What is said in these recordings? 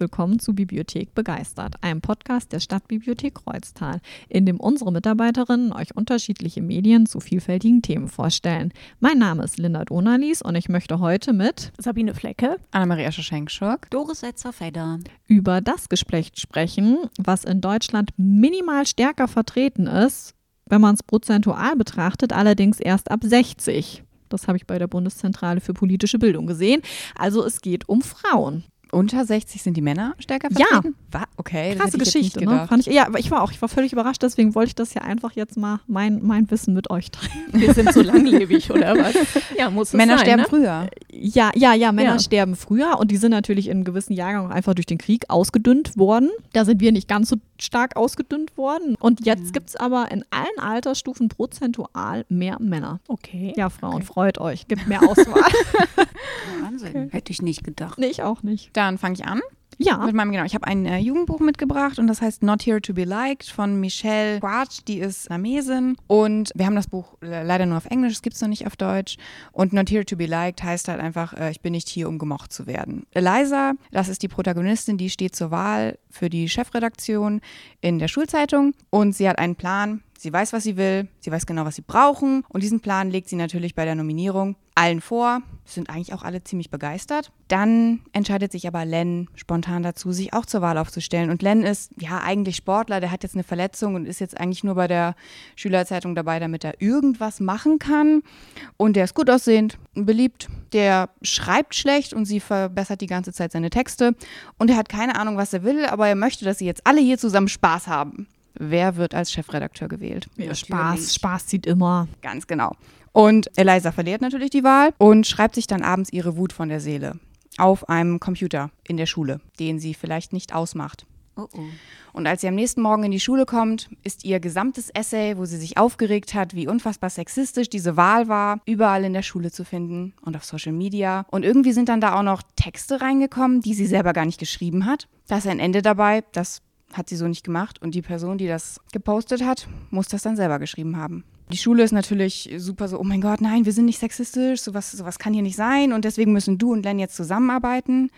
willkommen zu Bibliothek Begeistert, einem Podcast der Stadtbibliothek Kreuztal, in dem unsere Mitarbeiterinnen euch unterschiedliche Medien zu vielfältigen Themen vorstellen. Mein Name ist Linda Donalis und ich möchte heute mit Sabine Flecke, Anna-Maria Schoschenk-Schurk, Doris Setzer-Fedder über das Geschlecht sprechen, was in Deutschland minimal stärker vertreten ist, wenn man es prozentual betrachtet, allerdings erst ab 60. Das habe ich bei der Bundeszentrale für politische Bildung gesehen. Also es geht um Frauen. Unter 60 sind die Männer stärker vertreten? Ja. Okay, krasse Geschichte, ne? Fand ich, ja, aber ich war auch, ich war völlig überrascht, deswegen wollte ich das ja einfach jetzt mal mein, mein Wissen mit euch teilen. Wir sind so langlebig, oder was? Ja, muss es Männer sein, sterben ne? früher. Ja, ja, ja, Männer Ja. sterben früher und die sind natürlich in gewissen Jahrgang auch einfach durch den Krieg ausgedünnt worden. Da sind wir nicht ganz so stark ausgedünnt worden. Und jetzt gibt es aber in allen Altersstufen prozentual mehr Männer. Okay. Ja, Frauen, freut euch. Gibt mehr Auswahl. Wahnsinn, hätte ich nicht gedacht. nee, ich auch nicht. Dann fange ich an. Ja. Mit meinem, genau, ich habe ein äh, Jugendbuch mitgebracht und das heißt Not Here to Be Liked von Michelle Quatsch, die ist Namesin. Und wir haben das Buch leider nur auf Englisch, es gibt es noch nicht auf Deutsch. Und Not Here to Be Liked heißt halt einfach, äh, ich bin nicht hier, um gemocht zu werden. Eliza, das ist die Protagonistin, die steht zur Wahl für die Chefredaktion in der Schulzeitung und sie hat einen Plan. Sie weiß, was sie will, sie weiß genau, was sie brauchen und diesen Plan legt sie natürlich bei der Nominierung allen vor. Sind eigentlich auch alle ziemlich begeistert. Dann entscheidet sich aber Len spontan dazu, sich auch zur Wahl aufzustellen. Und Len ist ja eigentlich Sportler, der hat jetzt eine Verletzung und ist jetzt eigentlich nur bei der Schülerzeitung dabei, damit er irgendwas machen kann. Und der ist gut aussehend, beliebt, der schreibt schlecht und sie verbessert die ganze Zeit seine Texte. Und er hat keine Ahnung, was er will, aber er möchte, dass sie jetzt alle hier zusammen Spaß haben. Wer wird als Chefredakteur gewählt? Ja, Spaß, Spaß zieht immer. Ganz genau. Und Eliza verliert natürlich die Wahl und schreibt sich dann abends ihre Wut von der Seele. Auf einem Computer in der Schule, den sie vielleicht nicht ausmacht. Oh oh. Und als sie am nächsten Morgen in die Schule kommt, ist ihr gesamtes Essay, wo sie sich aufgeregt hat, wie unfassbar sexistisch diese Wahl war, überall in der Schule zu finden und auf Social Media. Und irgendwie sind dann da auch noch Texte reingekommen, die sie selber gar nicht geschrieben hat. Da ist ein Ende dabei, das hat sie so nicht gemacht. Und die Person, die das gepostet hat, muss das dann selber geschrieben haben. Die Schule ist natürlich super so, oh mein Gott, nein, wir sind nicht sexistisch, sowas, sowas kann hier nicht sein und deswegen müssen du und Len jetzt zusammenarbeiten.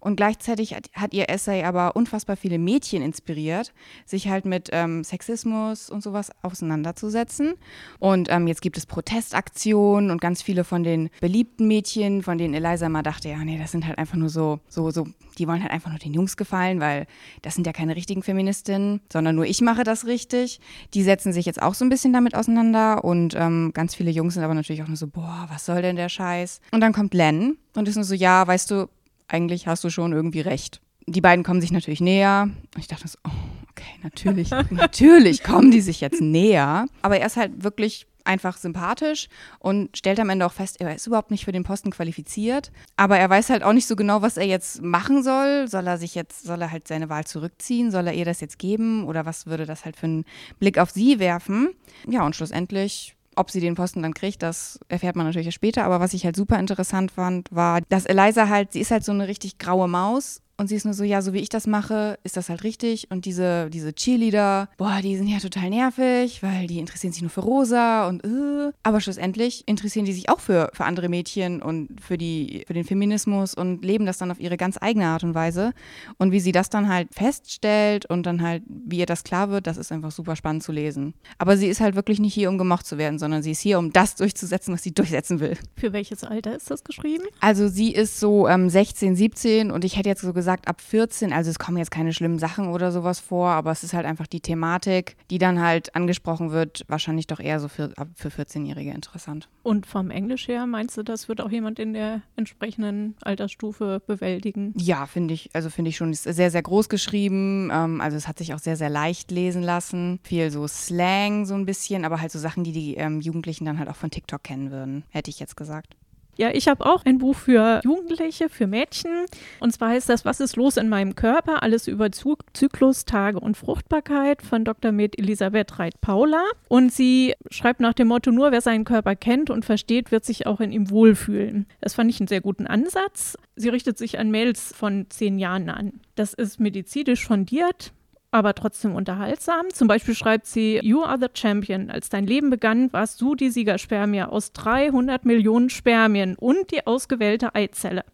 Und gleichzeitig hat, hat ihr Essay aber unfassbar viele Mädchen inspiriert, sich halt mit ähm, Sexismus und sowas auseinanderzusetzen. Und ähm, jetzt gibt es Protestaktionen und ganz viele von den beliebten Mädchen, von denen Eliza mal dachte, ja, nee, das sind halt einfach nur so, so, so, die wollen halt einfach nur den Jungs gefallen, weil das sind ja keine richtigen Feministinnen, sondern nur ich mache das richtig. Die setzen sich jetzt auch so ein bisschen damit auseinander und ähm, ganz viele Jungs sind aber natürlich auch nur so, boah, was soll denn der Scheiß? Und dann kommt Len und ist nur so, ja, weißt du, eigentlich hast du schon irgendwie recht. Die beiden kommen sich natürlich näher. Und ich dachte so, oh, okay, natürlich, natürlich kommen die sich jetzt näher. Aber er ist halt wirklich einfach sympathisch und stellt am Ende auch fest, er ist überhaupt nicht für den Posten qualifiziert. Aber er weiß halt auch nicht so genau, was er jetzt machen soll. Soll er sich jetzt, soll er halt seine Wahl zurückziehen? Soll er ihr das jetzt geben? Oder was würde das halt für einen Blick auf sie werfen? Ja, und schlussendlich ob sie den Posten dann kriegt, das erfährt man natürlich später. Aber was ich halt super interessant fand, war, dass Eliza halt, sie ist halt so eine richtig graue Maus. Und sie ist nur so, ja, so wie ich das mache, ist das halt richtig. Und diese, diese Cheerleader, boah, die sind ja total nervig, weil die interessieren sich nur für Rosa und äh. Aber schlussendlich interessieren die sich auch für, für andere Mädchen und für, die, für den Feminismus und leben das dann auf ihre ganz eigene Art und Weise. Und wie sie das dann halt feststellt und dann halt, wie ihr das klar wird, das ist einfach super spannend zu lesen. Aber sie ist halt wirklich nicht hier, um gemocht zu werden, sondern sie ist hier, um das durchzusetzen, was sie durchsetzen will. Für welches Alter ist das geschrieben? Also sie ist so ähm, 16, 17 und ich hätte jetzt so gesagt ab 14. Also es kommen jetzt keine schlimmen Sachen oder sowas vor, aber es ist halt einfach die Thematik, die dann halt angesprochen wird, wahrscheinlich doch eher so für, für 14-Jährige interessant. Und vom Englisch her meinst du, das wird auch jemand in der entsprechenden Altersstufe bewältigen? Ja, finde ich, also finde ich schon, ist sehr, sehr groß geschrieben. Ähm, also es hat sich auch sehr, sehr leicht lesen lassen. Viel so Slang so ein bisschen, aber halt so Sachen, die die ähm, Jugendlichen dann halt auch von TikTok kennen würden, hätte ich jetzt gesagt. Ja, ich habe auch ein Buch für Jugendliche, für Mädchen. Und zwar heißt das Was ist los in meinem Körper? Alles über Zyklus, Tage und Fruchtbarkeit von Dr. Med Elisabeth Reit-Paula. Und sie schreibt nach dem Motto, nur wer seinen Körper kennt und versteht, wird sich auch in ihm wohlfühlen. Das fand ich einen sehr guten Ansatz. Sie richtet sich an Mails von zehn Jahren an. Das ist medizinisch fundiert, aber trotzdem unterhaltsam. Zum Beispiel schreibt sie, You are the champion. Als dein Leben begann, warst du die Siegerspermie aus 300 Millionen Spermien und die ausgewählte Eizelle.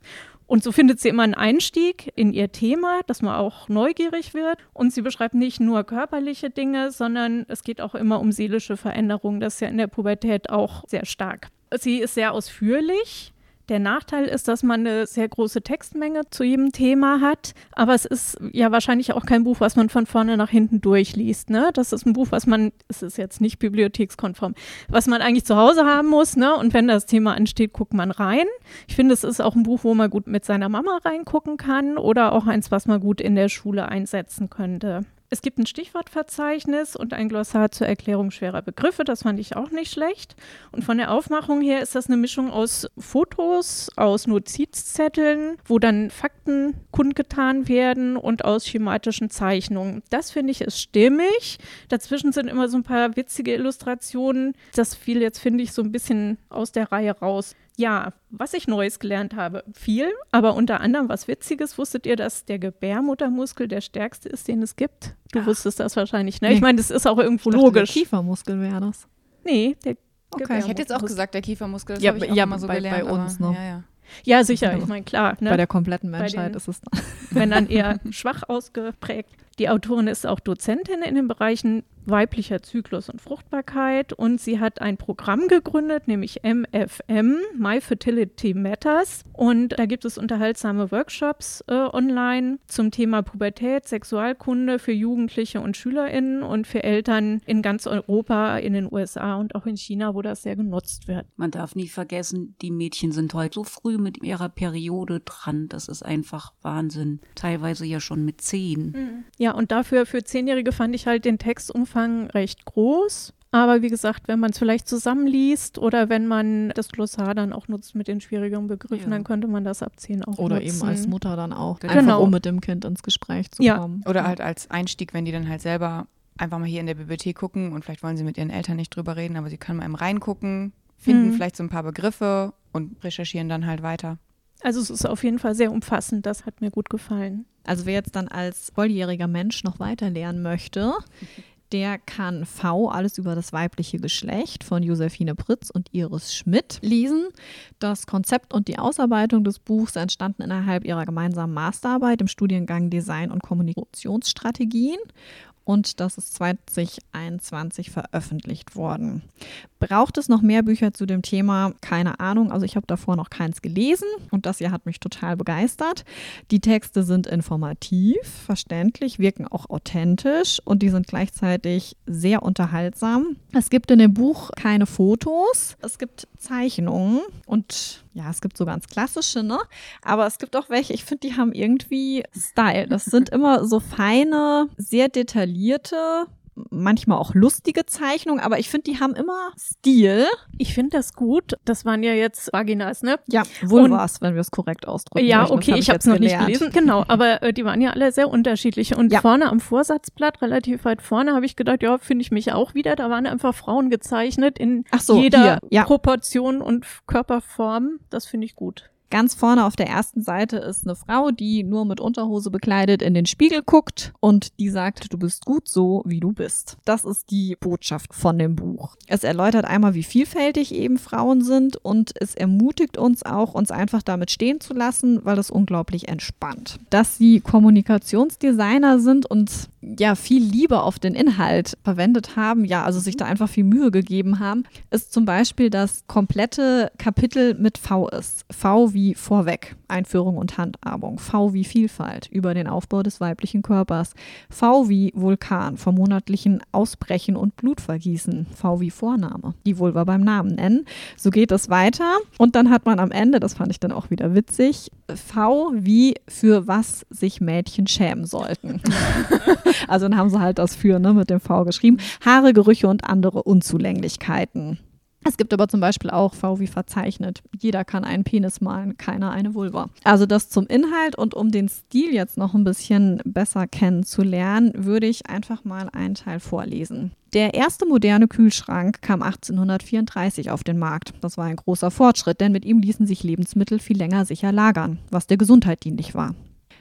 Und so findet sie immer einen Einstieg in ihr Thema, dass man auch neugierig wird. Und sie beschreibt nicht nur körperliche Dinge, sondern es geht auch immer um seelische Veränderungen. Das ist ja in der Pubertät auch sehr stark. Sie ist sehr ausführlich der Nachteil ist, dass man eine sehr große Textmenge zu jedem Thema hat, aber es ist ja wahrscheinlich auch kein Buch, was man von vorne nach hinten durchliest. Ne? Das ist ein Buch, was man, es ist jetzt nicht bibliothekskonform, was man eigentlich zu Hause haben muss. Ne? Und wenn das Thema ansteht, guckt man rein. Ich finde, es ist auch ein Buch, wo man gut mit seiner Mama reingucken kann oder auch eins, was man gut in der Schule einsetzen könnte. Es gibt ein Stichwortverzeichnis und ein Glossar zur Erklärung schwerer Begriffe. Das fand ich auch nicht schlecht. Und von der Aufmachung her ist das eine Mischung aus Fotos, aus Notizzetteln, wo dann Fakten kundgetan werden und aus schematischen Zeichnungen. Das finde ich ist stimmig. Dazwischen sind immer so ein paar witzige Illustrationen. Das fiel jetzt, finde ich, so ein bisschen aus der Reihe raus. Ja, was ich Neues gelernt habe, viel, aber unter anderem was Witziges. Wusstet ihr, dass der Gebärmuttermuskel der stärkste ist, den es gibt? Du Ach. wusstest das wahrscheinlich, ne? Nee. Ich meine, das ist auch irgendwo ich dachte, logisch. Der Kiefermuskel wäre das. Nee, der Okay. Ich hätte jetzt auch gesagt, der Kiefermuskel. Das ja, ich auch ja, mal so bei, gelernt. Bei uns, ne? Ja, ja. Ja, sicher, ich meine, klar. Ne? Bei der kompletten Menschheit den, ist es dann. Wenn dann eher schwach ausgeprägt. Die Autorin ist auch Dozentin in den Bereichen weiblicher Zyklus und Fruchtbarkeit und sie hat ein Programm gegründet, nämlich MFM, My Fertility Matters. Und da gibt es unterhaltsame Workshops äh, online zum Thema Pubertät, Sexualkunde für Jugendliche und SchülerInnen und für Eltern in ganz Europa, in den USA und auch in China, wo das sehr genutzt wird. Man darf nie vergessen, die Mädchen sind heute so früh mit ihrer Periode dran. Das ist einfach Wahnsinn. Teilweise ja schon mit zehn. Mhm. Ja, und dafür für Zehnjährige fand ich halt den Textumfang Umfang recht groß. Aber wie gesagt, wenn man es vielleicht zusammenliest oder wenn man das Glossar dann auch nutzt mit den schwierigeren Begriffen, ja. dann könnte man das ab 10 auch Oder nutzen. eben als Mutter dann auch. Genau. Einfach um mit dem Kind ins Gespräch zu ja. kommen. Oder halt als Einstieg, wenn die dann halt selber einfach mal hier in der Bibliothek gucken und vielleicht wollen sie mit ihren Eltern nicht drüber reden, aber sie können mal eben reingucken, finden mhm. vielleicht so ein paar Begriffe und recherchieren dann halt weiter. Also es ist auf jeden Fall sehr umfassend, das hat mir gut gefallen. Also wer jetzt dann als volljähriger Mensch noch weiter lernen möchte, der kann V, alles über das weibliche Geschlecht von Josephine Pritz und Iris Schmidt lesen. Das Konzept und die Ausarbeitung des Buchs entstanden innerhalb ihrer gemeinsamen Masterarbeit im Studiengang Design und Kommunikationsstrategien und das ist 2021 veröffentlicht worden. Braucht es noch mehr Bücher zu dem Thema? Keine Ahnung. Also ich habe davor noch keins gelesen und das hier hat mich total begeistert. Die Texte sind informativ, verständlich, wirken auch authentisch und die sind gleichzeitig sehr unterhaltsam. Es gibt in dem Buch keine Fotos, es gibt Zeichnungen und ja, es gibt so ganz klassische, ne? Aber es gibt auch welche, ich finde, die haben irgendwie Style. Das sind immer so feine, sehr detaillierte manchmal auch lustige Zeichnungen, aber ich finde, die haben immer Stil. Ich finde das gut. Das waren ja jetzt Vaginas, ne? Ja, Vulvas, wenn wir es korrekt ausdrücken. Ja, möchten. okay, hab ich, habe es noch nicht gelesen. Genau, aber äh, die waren ja alle sehr unterschiedlich. Und ja. vorne am Vorsatzblatt, relativ weit vorne, habe ich gedacht, ja, finde ich mich auch wieder. Da waren einfach Frauen gezeichnet in so, jeder ja. Proportion und Körperform. Das finde ich gut. Ganz vorne auf der ersten Seite ist eine Frau, die nur mit Unterhose bekleidet in den Spiegel guckt und die sagt, du bist gut so, wie du bist. Das ist die Botschaft von dem Buch. Es erläutert einmal, wie vielfältig eben Frauen sind und es ermutigt uns auch, uns einfach damit stehen zu lassen, weil es unglaublich entspannt. Dass sie Kommunikationsdesigner sind und ja viel Liebe auf den Inhalt verwendet haben, ja, also sich da einfach viel Mühe gegeben haben, ist zum Beispiel das komplette Kapitel mit V ist. V wie vorweg, Einführung und Handhabung. V wie Vielfalt, über den Aufbau des weiblichen Körpers. V wie Vulkan, vom monatlichen Ausbrechen und Blutvergießen. V wie Vorname, die Vulva beim Namen nennen. So geht es weiter. Und dann hat man am Ende, das fand ich dann auch wieder witzig, V wie für was sich Mädchen schämen sollten. also dann haben sie halt das für ne, mit dem V geschrieben. Haare, Gerüche und andere Unzulänglichkeiten. Es gibt aber zum Beispiel auch V wie verzeichnet. Jeder kann einen Penis malen, keiner eine Vulva. Also das zum Inhalt und um den Stil jetzt noch ein bisschen besser kennenzulernen, würde ich einfach mal einen Teil vorlesen. Der erste moderne Kühlschrank kam 1834 auf den Markt. Das war ein großer Fortschritt, denn mit ihm ließen sich Lebensmittel viel länger sicher lagern, was der Gesundheit dienlich war.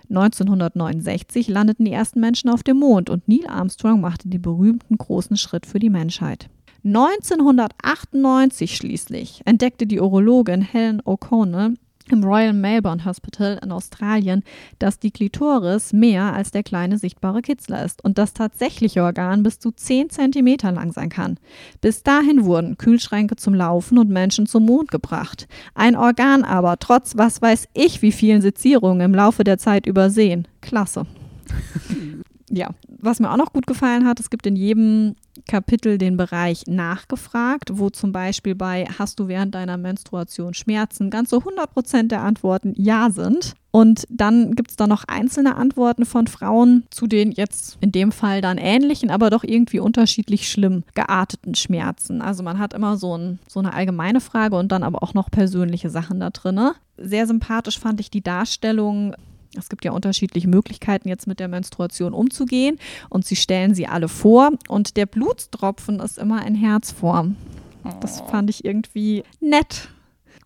1969 landeten die ersten Menschen auf dem Mond und Neil Armstrong machte den berühmten großen Schritt für die Menschheit. 1998 schließlich entdeckte die Urologin Helen O'Connell im Royal Melbourne Hospital in Australien, dass die Klitoris mehr als der kleine sichtbare Kitzler ist und das tatsächliche Organ bis zu 10 cm lang sein kann. Bis dahin wurden Kühlschränke zum Laufen und Menschen zum Mond gebracht. Ein Organ aber, trotz was weiß ich wie vielen Sezierungen im Laufe der Zeit übersehen. Klasse. ja, was mir auch noch gut gefallen hat, es gibt in jedem Kapitel den Bereich nachgefragt, wo zum Beispiel bei Hast du während deiner Menstruation Schmerzen ganz so 100% der Antworten Ja sind. Und dann gibt es da noch einzelne Antworten von Frauen zu den jetzt in dem Fall dann ähnlichen, aber doch irgendwie unterschiedlich schlimm gearteten Schmerzen. Also man hat immer so, ein, so eine allgemeine Frage und dann aber auch noch persönliche Sachen da drin. Sehr sympathisch fand ich die Darstellung es gibt ja unterschiedliche Möglichkeiten, jetzt mit der Menstruation umzugehen. Und sie stellen sie alle vor. Und der Blutstropfen ist immer in Herzform. Das oh. fand ich irgendwie nett.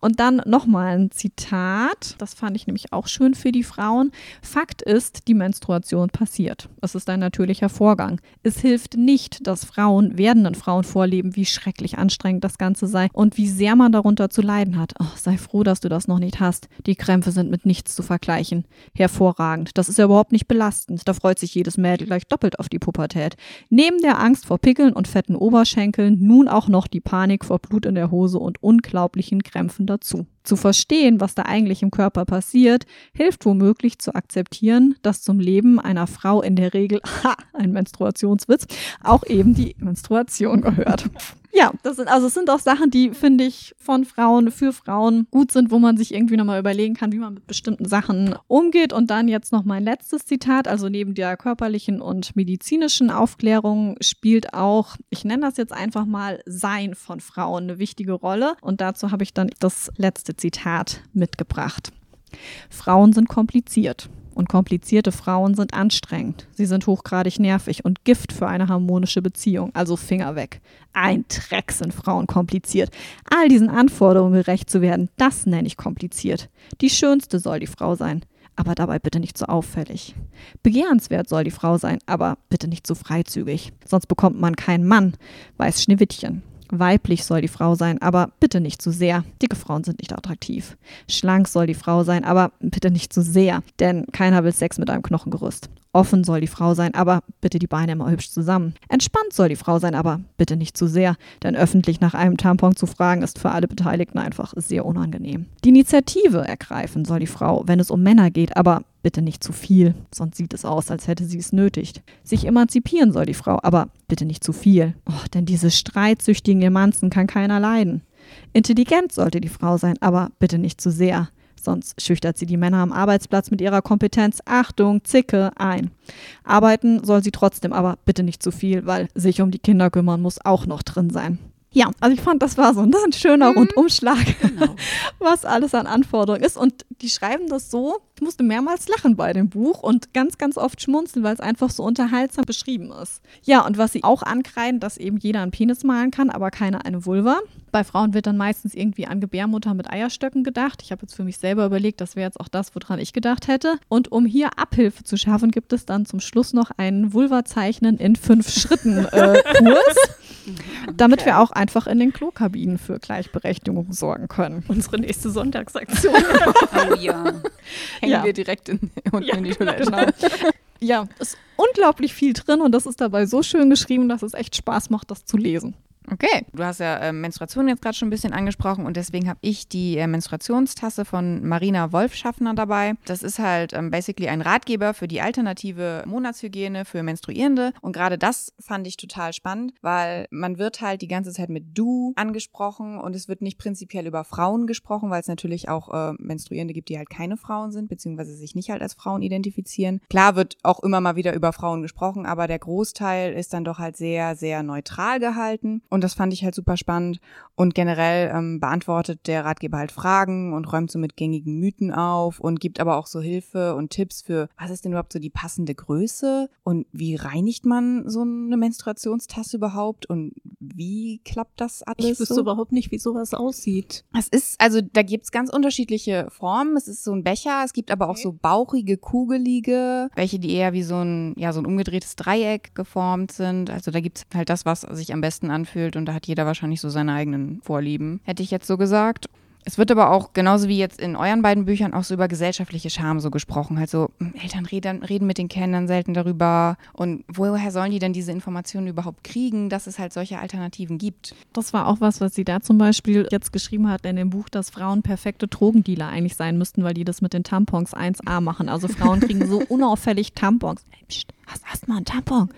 Und dann nochmal ein Zitat, das fand ich nämlich auch schön für die Frauen. Fakt ist, die Menstruation passiert. Es ist ein natürlicher Vorgang. Es hilft nicht, dass Frauen, werdenden Frauen vorleben, wie schrecklich anstrengend das Ganze sei und wie sehr man darunter zu leiden hat. Oh, sei froh, dass du das noch nicht hast. Die Krämpfe sind mit nichts zu vergleichen. Hervorragend. Das ist ja überhaupt nicht belastend. Da freut sich jedes Mädel gleich doppelt auf die Pubertät. Neben der Angst vor Pickeln und fetten Oberschenkeln nun auch noch die Panik vor Blut in der Hose und unglaublichen Krämpfen dazu. Zu verstehen, was da eigentlich im Körper passiert, hilft womöglich zu akzeptieren, dass zum Leben einer Frau in der Regel, ha, ein Menstruationswitz, auch eben die Menstruation gehört. Ja, das sind also es sind auch Sachen, die finde ich von Frauen für Frauen gut sind, wo man sich irgendwie nochmal überlegen kann, wie man mit bestimmten Sachen umgeht. Und dann jetzt noch mein letztes Zitat, also neben der körperlichen und medizinischen Aufklärung spielt auch, ich nenne das jetzt einfach mal Sein von Frauen eine wichtige Rolle. Und dazu habe ich dann das letzte Zitat mitgebracht. Frauen sind kompliziert. Und komplizierte Frauen sind anstrengend. Sie sind hochgradig nervig und Gift für eine harmonische Beziehung. Also Finger weg. Ein Dreck sind Frauen kompliziert. All diesen Anforderungen gerecht zu werden, das nenne ich kompliziert. Die schönste soll die Frau sein, aber dabei bitte nicht so auffällig. Begehrenswert soll die Frau sein, aber bitte nicht so freizügig. Sonst bekommt man keinen Mann. Weiß Schneewittchen. Weiblich soll die Frau sein, aber bitte nicht zu sehr. Dicke Frauen sind nicht attraktiv. Schlank soll die Frau sein, aber bitte nicht zu sehr, denn keiner will Sex mit einem Knochengerüst. Offen soll die Frau sein, aber bitte die Beine immer hübsch zusammen. Entspannt soll die Frau sein, aber bitte nicht zu sehr, denn öffentlich nach einem Tampon zu fragen ist für alle Beteiligten einfach sehr unangenehm. Die Initiative ergreifen soll die Frau, wenn es um Männer geht, aber bitte nicht zu viel, sonst sieht es aus, als hätte sie es nötig. Sich emanzipieren soll die Frau, aber bitte nicht zu viel. Oh, denn diese streitsüchtigen Emanzen kann keiner leiden. Intelligent sollte die Frau sein, aber bitte nicht zu sehr sonst schüchtert sie die Männer am Arbeitsplatz mit ihrer Kompetenz, Achtung, Zicke ein. Arbeiten soll sie trotzdem, aber bitte nicht zu viel, weil sich um die Kinder kümmern muss auch noch drin sein. Ja, also ich fand, das war so ein schöner mhm. Rundumschlag, genau. was alles an Anforderungen ist. Und die schreiben das so, ich musste mehrmals lachen bei dem Buch und ganz, ganz oft schmunzeln, weil es einfach so unterhaltsam beschrieben ist. Ja, und was sie auch ankreiden, dass eben jeder einen Penis malen kann, aber keiner eine Vulva. Bei Frauen wird dann meistens irgendwie an Gebärmutter mit Eierstöcken gedacht. Ich habe jetzt für mich selber überlegt, das wäre jetzt auch das, woran ich gedacht hätte. Und um hier Abhilfe zu schaffen, gibt es dann zum Schluss noch einen Vulva-Zeichnen in fünf Schritten äh, Damit wir auch einfach in den Klokabinen für Gleichberechtigung sorgen können. Unsere nächste Sonntagsaktion. oh ja. Hängen ja. wir direkt in, ja, in die Toilette. Genau. Ja, ist unglaublich viel drin und das ist dabei so schön geschrieben, dass es echt Spaß macht, das zu lesen. Okay, du hast ja äh, Menstruation jetzt gerade schon ein bisschen angesprochen und deswegen habe ich die äh, Menstruationstasse von Marina Wolfschaffner dabei. Das ist halt ähm, basically ein Ratgeber für die alternative Monatshygiene für Menstruierende und gerade das fand ich total spannend, weil man wird halt die ganze Zeit mit du angesprochen und es wird nicht prinzipiell über Frauen gesprochen, weil es natürlich auch äh, Menstruierende gibt, die halt keine Frauen sind, beziehungsweise sich nicht halt als Frauen identifizieren. Klar wird auch immer mal wieder über Frauen gesprochen, aber der Großteil ist dann doch halt sehr, sehr neutral gehalten und das fand ich halt super spannend. Und generell ähm, beantwortet der Ratgeber halt Fragen und räumt so mit gängigen Mythen auf und gibt aber auch so Hilfe und Tipps für, was ist denn überhaupt so die passende Größe und wie reinigt man so eine Menstruationstasse überhaupt und wie klappt das alles? Ich wüsste so? überhaupt nicht, wie sowas aussieht. Es ist, also da gibt's ganz unterschiedliche Formen. Es ist so ein Becher, es gibt aber auch so bauchige, kugelige, welche die eher wie so ein, ja, so ein umgedrehtes Dreieck geformt sind. Also da gibt's halt das, was sich am besten anfühlt anfühlt und da hat jeder wahrscheinlich so seine eigenen Vorlieben, hätte ich jetzt so gesagt. Es wird aber auch, genauso wie jetzt in euren beiden Büchern, auch so über gesellschaftliche Scham so gesprochen. Halt so, hm, Eltern reden, reden mit den Kindern selten darüber. Und woher sollen die denn diese Informationen überhaupt kriegen, dass es halt solche Alternativen gibt? Das war auch was, was sie da zum Beispiel jetzt geschrieben hat in dem Buch, dass Frauen perfekte Drogendealer eigentlich sein müssten, weil die das mit den Tampons 1a machen. Also Frauen kriegen so unauffällig Tampons. Hey, pst, hast, hast mal einen Tampon?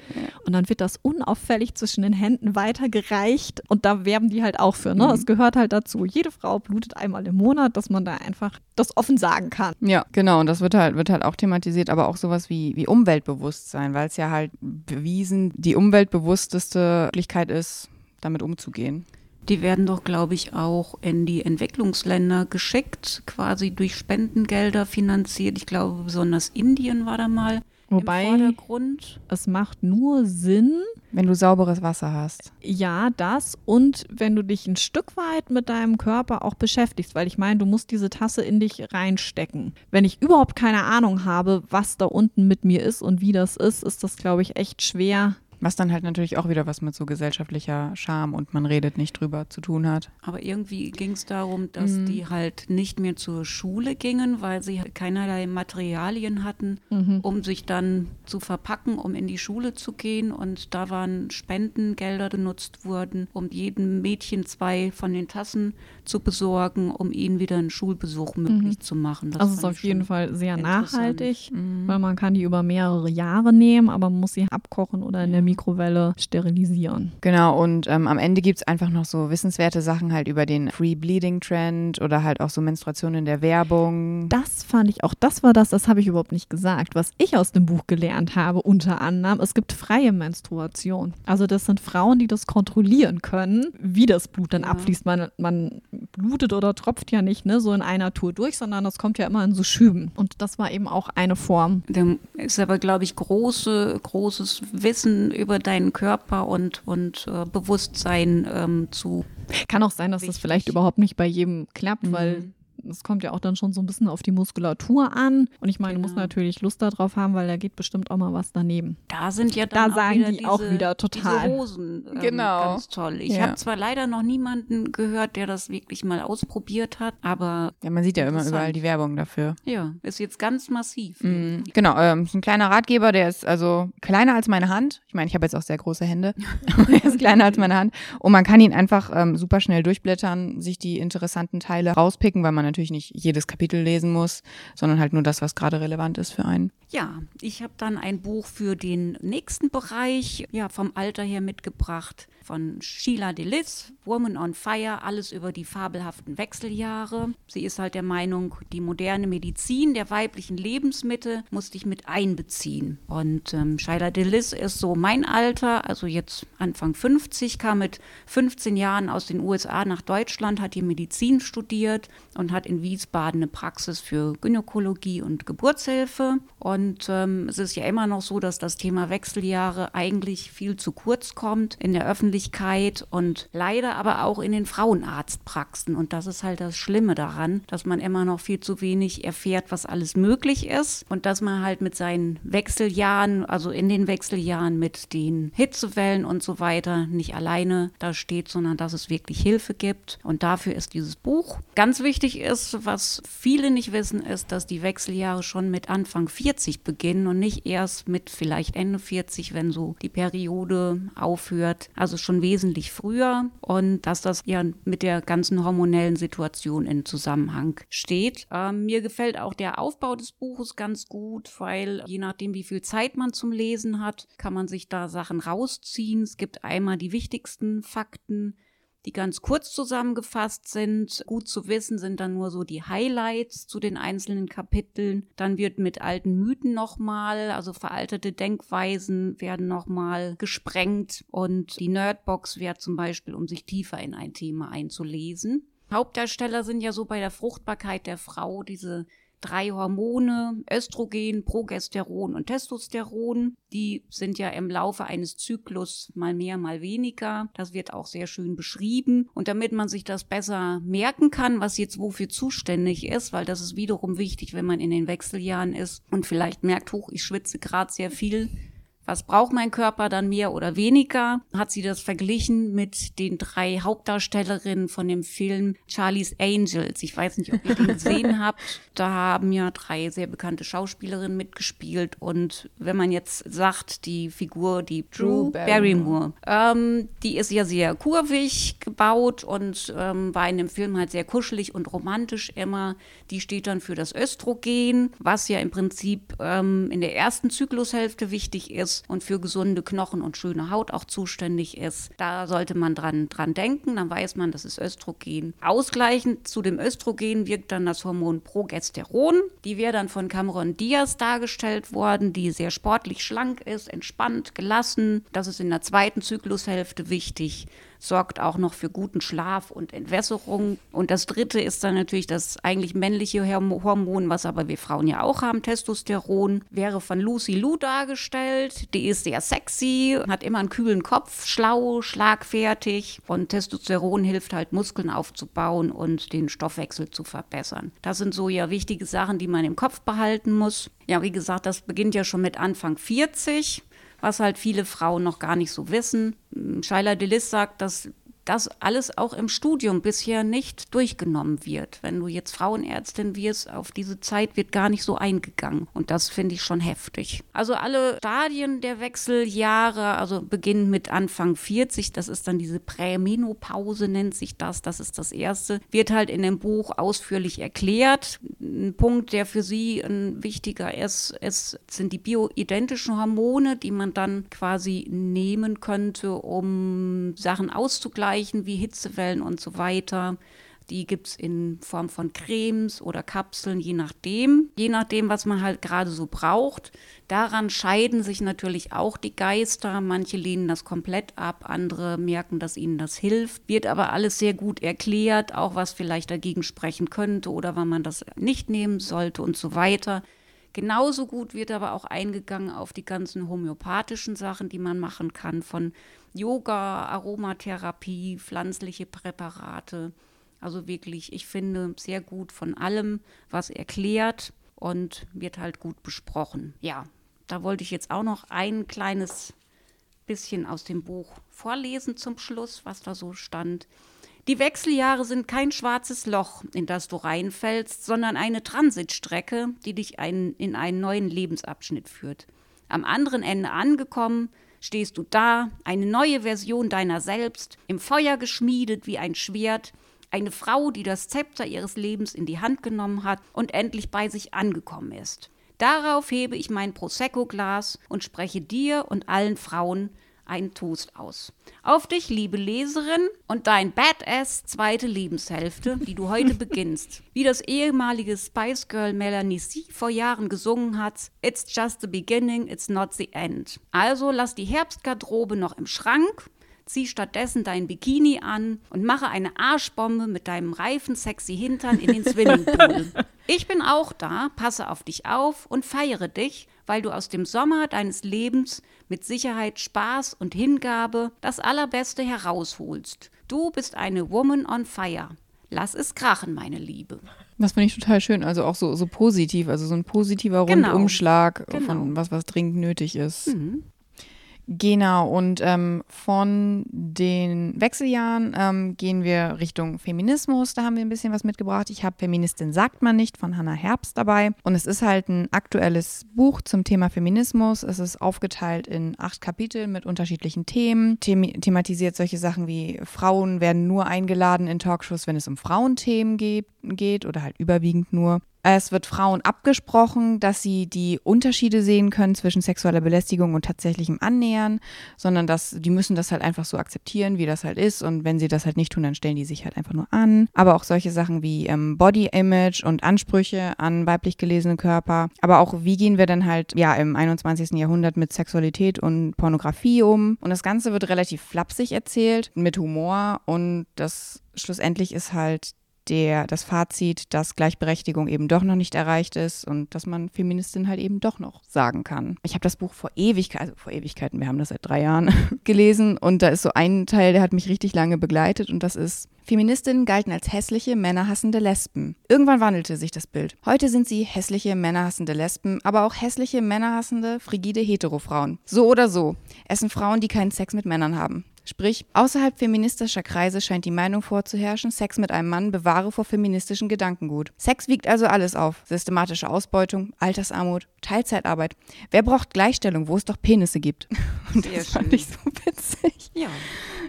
Und dann wird das unauffällig zwischen den Händen weitergereicht und da werben die halt auch für. Ne? Es gehört halt dazu. Jede Frau blutet einmal im Monat, dass man da einfach das offen sagen kann. Ja, genau. Und das wird halt, wird halt auch thematisiert, aber auch sowas wie, wie Umweltbewusstsein, weil es ja halt bewiesen die umweltbewussteste Möglichkeit ist, damit umzugehen. Die werden doch, glaube ich, auch in die Entwicklungsländer geschickt, quasi durch Spendengelder finanziert. Ich glaube, besonders Indien war da mal Wobei im Vordergrund. es macht nur Sinn, Wenn du sauberes Wasser hast. ja, das und wenn du dich ein Stück weit mit deinem Körper auch beschäftigst, weil ich meine, du musst diese Tasse in dich reinstecken. Wenn ich überhaupt keine Ahnung habe, was da unten mit mir ist und wie das ist, ist das, glaube ich, echt schwer. Was dann halt natürlich auch wieder was mit so gesellschaftlicher Scham und man redet nicht drüber zu tun hat. Aber irgendwie ging es darum, dass Mhm. die halt nicht mehr zur Schule gingen, weil sie halt keinerlei Materialien hatten, Mhm. um sich dann zu verpacken, um in die Schule zu gehen. Und da waren Spendengelder genutzt worden, um jedem Mädchen zwei von den Tassen zu besorgen, um ihnen wieder einen Schulbesuch möglich zu machen. Das Also ist auf jeden Fall sehr nachhaltig, weil man kann die über mehrere Jahre nehmen, aber man muss sie abkochen oder in der Mikrowelle sterilisieren. Genau, und ähm, am Ende gibt es einfach noch so wissenswerte Sachen halt über den Free Bleeding Trend oder halt auch so Menstruation in der Werbung. Das fand ich auch, das war das, das habe ich überhaupt nicht gesagt. Was ich aus dem Buch gelernt habe, unter anderem, es gibt freie Menstruation. Also das sind Frauen, die das kontrollieren können, wie das Blut dann Ja. abfließt. Man, man blutet oder tropft ja nicht ne, so in einer Tour durch, sondern das kommt ja immer in so Schüben. Und das war eben auch eine Form. Da ist aber, glaube ich, große, großes Wissen über deinen Körper und, und äh, Bewusstsein ähm, zu. Kann auch sein, dass das Wichtig. vielleicht überhaupt nicht bei jedem klappt, weil es kommt ja auch dann schon so ein bisschen auf die Muskulatur an. Und ich meine, du musst Genau. natürlich Lust darauf haben, weil da geht bestimmt auch mal was daneben. Da sind ja Da dann sagen auch wieder die diese, auch wieder total. Diese Hosen ähm, Genau. ganz toll. Ich Ja. habe zwar leider noch niemanden gehört, der das wirklich mal ausprobiert hat, aber Ja, man sieht ja immer überall die Werbung dafür. ja, ist jetzt ganz massiv. Mhm. Genau, ähm, ist ein kleiner Ratgeber, der ist also kleiner als meine Hand. Ich meine, ich habe jetzt auch sehr große Hände. er ist kleiner als meine Hand. Und man kann ihn einfach ähm, super schnell durchblättern, sich die interessanten Teile rauspicken, weil man natürlich nicht jedes Kapitel lesen muss, sondern halt nur das, was gerade relevant ist für einen. Ja, ich habe dann ein Buch für den nächsten Bereich, ja, vom Alter her mitgebracht, von Sheila Delis, Woman on Fire, alles über die fabelhaften Wechseljahre. Sie ist halt der Meinung, die moderne Medizin der weiblichen Lebensmittel muss dich mit einbeziehen. Und ähm, Sheila Delis ist so mein Alter, also jetzt Anfang 50, kam mit 15 Jahren aus den USA nach Deutschland, hat hier Medizin studiert und hat in Wiesbaden eine Praxis für Gynäkologie und Geburtshilfe. Und ähm, es ist ja immer noch so, dass das Thema Wechseljahre eigentlich viel zu kurz kommt in der Öffentlichkeit und leider aber auch in den Frauenarztpraxen. Und das ist halt das Schlimme daran, dass man immer noch viel zu wenig erfährt, was alles möglich ist und dass man halt mit seinen Wechseljahren, also in den Wechseljahren mit den Hitzewellen und so weiter nicht alleine da steht, sondern dass es wirklich Hilfe gibt. Und dafür ist dieses Buch. Ganz wichtig ist, was viele nicht wissen, ist, dass die Wechseljahre schon mit Anfang 40 beginnen und nicht erst mit vielleicht Ende 40, wenn so die Periode aufhört. Also schon wesentlich früher und dass das ja mit der ganzen hormonellen Situation in Zusammenhang steht. Ähm, mir gefällt auch der Aufbau des Buches ganz gut, weil je nachdem, wie viel Zeit man zum Lesen hat, kann man sich da Sachen rausziehen. Es gibt einmal die wichtigsten Fakten, die ganz kurz zusammengefasst sind. Gut zu wissen sind dann nur so die Highlights zu den einzelnen Kapiteln. Dann wird mit alten Mythen nochmal, also veraltete Denkweisen werden nochmal gesprengt und die Nerdbox wäre zum Beispiel, um sich tiefer in ein Thema einzulesen. Hauptdarsteller sind ja so bei der Fruchtbarkeit der Frau diese drei Hormone, Östrogen, Progesteron und Testosteron. Die sind ja im Laufe eines Zyklus mal mehr, mal weniger. Das wird auch sehr schön beschrieben. Und damit man sich das besser merken kann, was jetzt wofür zuständig ist, weil das ist wiederum wichtig, wenn man in den Wechseljahren ist und vielleicht merkt, hoch, ich schwitze gerade sehr viel, Was braucht mein Körper dann mehr oder weniger? Hat sie das verglichen mit den drei Hauptdarstellerinnen von dem Film Charlie's Angels. Ich weiß nicht, ob ihr den gesehen habt. Da haben ja drei sehr bekannte Schauspielerinnen mitgespielt. Und wenn man jetzt sagt, die Figur, die Drew Barrymore, ähm, die ist ja sehr kurvig gebaut und ähm, war in dem Film halt sehr kuschelig und romantisch immer. Die steht dann für das Östrogen, was ja im Prinzip ähm, in der ersten Zyklushälfte wichtig ist ist und für gesunde Knochen und schöne Haut auch zuständig ist. Da sollte man dran, dran denken, dann weiß man, das ist Östrogen. Ausgleichend zu dem Östrogen wirkt dann das Hormon Progesteron. Die wäre dann von Cameron Diaz dargestellt worden, die sehr sportlich schlank ist, entspannt, gelassen. Das ist in der zweiten Zyklushälfte wichtig sorgt auch noch für guten Schlaf und Entwässerung. Und das dritte ist dann natürlich das eigentlich männliche Hormon, was aber wir Frauen ja auch haben, Testosteron, wäre von Lucy Lou dargestellt. Die ist sehr sexy, hat immer einen kühlen Kopf, schlau, schlagfertig und Testosteron hilft halt Muskeln aufzubauen und den Stoffwechsel zu verbessern. Das sind so ja wichtige Sachen, die man im Kopf behalten muss. Ja, wie gesagt, das beginnt ja schon mit Anfang 40 was halt viele Frauen noch gar nicht so wissen. Shaila Delis sagt, dass das alles auch im Studium bisher nicht durchgenommen wird. Wenn du jetzt Frauenärztin wirst, auf diese Zeit wird gar nicht so eingegangen. Und das finde ich schon heftig. Also alle Stadien der Wechseljahre, also beginnen mit Anfang 40, das ist dann diese Prämenopause, nennt sich das, das ist das erste, wird halt in dem Buch ausführlich erklärt. Ein Punkt, der für sie ein wichtiger ist, ist sind die bioidentischen Hormone, die man dann quasi nehmen könnte, um Sachen auszugleichen Zeichen wie Hitzewellen und so weiter. Die gibt es in Form von Cremes oder Kapseln, je nachdem. Je nachdem, was man halt gerade so braucht. Daran scheiden sich natürlich auch die Geister. Manche lehnen das komplett ab, andere merken, dass ihnen das hilft. Wird aber alles sehr gut erklärt, auch was vielleicht dagegen sprechen könnte oder wann man das nicht nehmen sollte und so weiter. Genauso gut wird aber auch eingegangen auf die ganzen homöopathischen Sachen, die man machen kann, von Yoga, Aromatherapie, pflanzliche Präparate. Also wirklich, ich finde sehr gut von allem, was erklärt und wird halt gut besprochen. Ja, da wollte ich jetzt auch noch ein kleines bisschen aus dem Buch vorlesen zum Schluss, was da so stand. Die Wechseljahre sind kein schwarzes Loch, in das du reinfällst, sondern eine Transitstrecke, die dich ein, in einen neuen Lebensabschnitt führt. Am anderen Ende angekommen, stehst du da, eine neue Version deiner selbst, im Feuer geschmiedet wie ein Schwert, eine Frau, die das Zepter ihres Lebens in die Hand genommen hat und endlich bei sich angekommen ist. Darauf hebe ich mein Prosecco-Glas und spreche dir und allen Frauen einen Toast aus. Auf dich, liebe Leserin, und dein Badass zweite Lebenshälfte, die du heute beginnst. Wie das ehemalige Spice Girl Melanie C. vor Jahren gesungen hat, It's just the beginning, it's not the end. Also lass die Herbstgarderobe noch im Schrank zieh stattdessen dein Bikini an und mache eine Arschbombe mit deinem reifen, sexy Hintern in den Swimmingpool. Ich bin auch da, passe auf dich auf und feiere dich, weil du aus dem Sommer deines Lebens mit Sicherheit Spaß und Hingabe das Allerbeste herausholst. Du bist eine Woman on Fire. Lass es krachen, meine Liebe. Das finde ich total schön. Also auch so, so positiv, also so ein positiver genau. Rundumschlag genau. von was, was dringend nötig ist. Mhm. Genau, und ähm, von den Wechseljahren ähm, gehen wir Richtung Feminismus. Da haben wir ein bisschen was mitgebracht. Ich habe Feministin sagt man nicht von Hannah Herbst dabei. Und es ist halt ein aktuelles Buch zum Thema Feminismus. Es ist aufgeteilt in acht Kapitel mit unterschiedlichen Themen. Them thematisiert solche Sachen wie Frauen werden nur eingeladen in Talkshows, wenn es um Frauenthemen geht, geht oder halt überwiegend nur. Es wird Frauen abgesprochen, dass sie die Unterschiede sehen können zwischen sexueller Belästigung und tatsächlichem Annähern, sondern dass die müssen das halt einfach so akzeptieren, wie das halt ist. Und wenn sie das halt nicht tun, dann stellen die sich halt einfach nur an. Aber auch solche Sachen wie ähm, Body Image und Ansprüche an weiblich gelesene Körper. Aber auch, wie gehen wir dann halt ja im 21. Jahrhundert mit Sexualität und Pornografie um? Und das Ganze wird relativ flapsig erzählt, mit Humor und das schlussendlich ist halt der, das Fazit, dass Gleichberechtigung eben doch noch nicht erreicht ist und dass man Feministin halt eben doch noch sagen kann. Ich habe das Buch vor Ewigkeiten, also vor Ewigkeiten, wir haben das seit drei Jahren gelesen und da ist so ein Teil, der hat mich richtig lange begleitet und das ist, Feministinnen galten als hässliche, männerhassende Lesben. Irgendwann wandelte sich das Bild. Heute sind sie hässliche, männerhassende Lesben, aber auch hässliche, männerhassende, frigide Heterofrauen. So oder so. Es sind Frauen, die keinen Sex mit Männern haben. Sprich, außerhalb feministischer Kreise scheint die Meinung vorzuherrschen, Sex mit einem Mann bewahre vor feministischen Gedankengut. Sex wiegt also alles auf. Systematische Ausbeutung, Altersarmut, Teilzeitarbeit. Wer braucht Gleichstellung, wo es doch Penisse gibt? Und Sehr das fand schön. ich so witzig. Ja,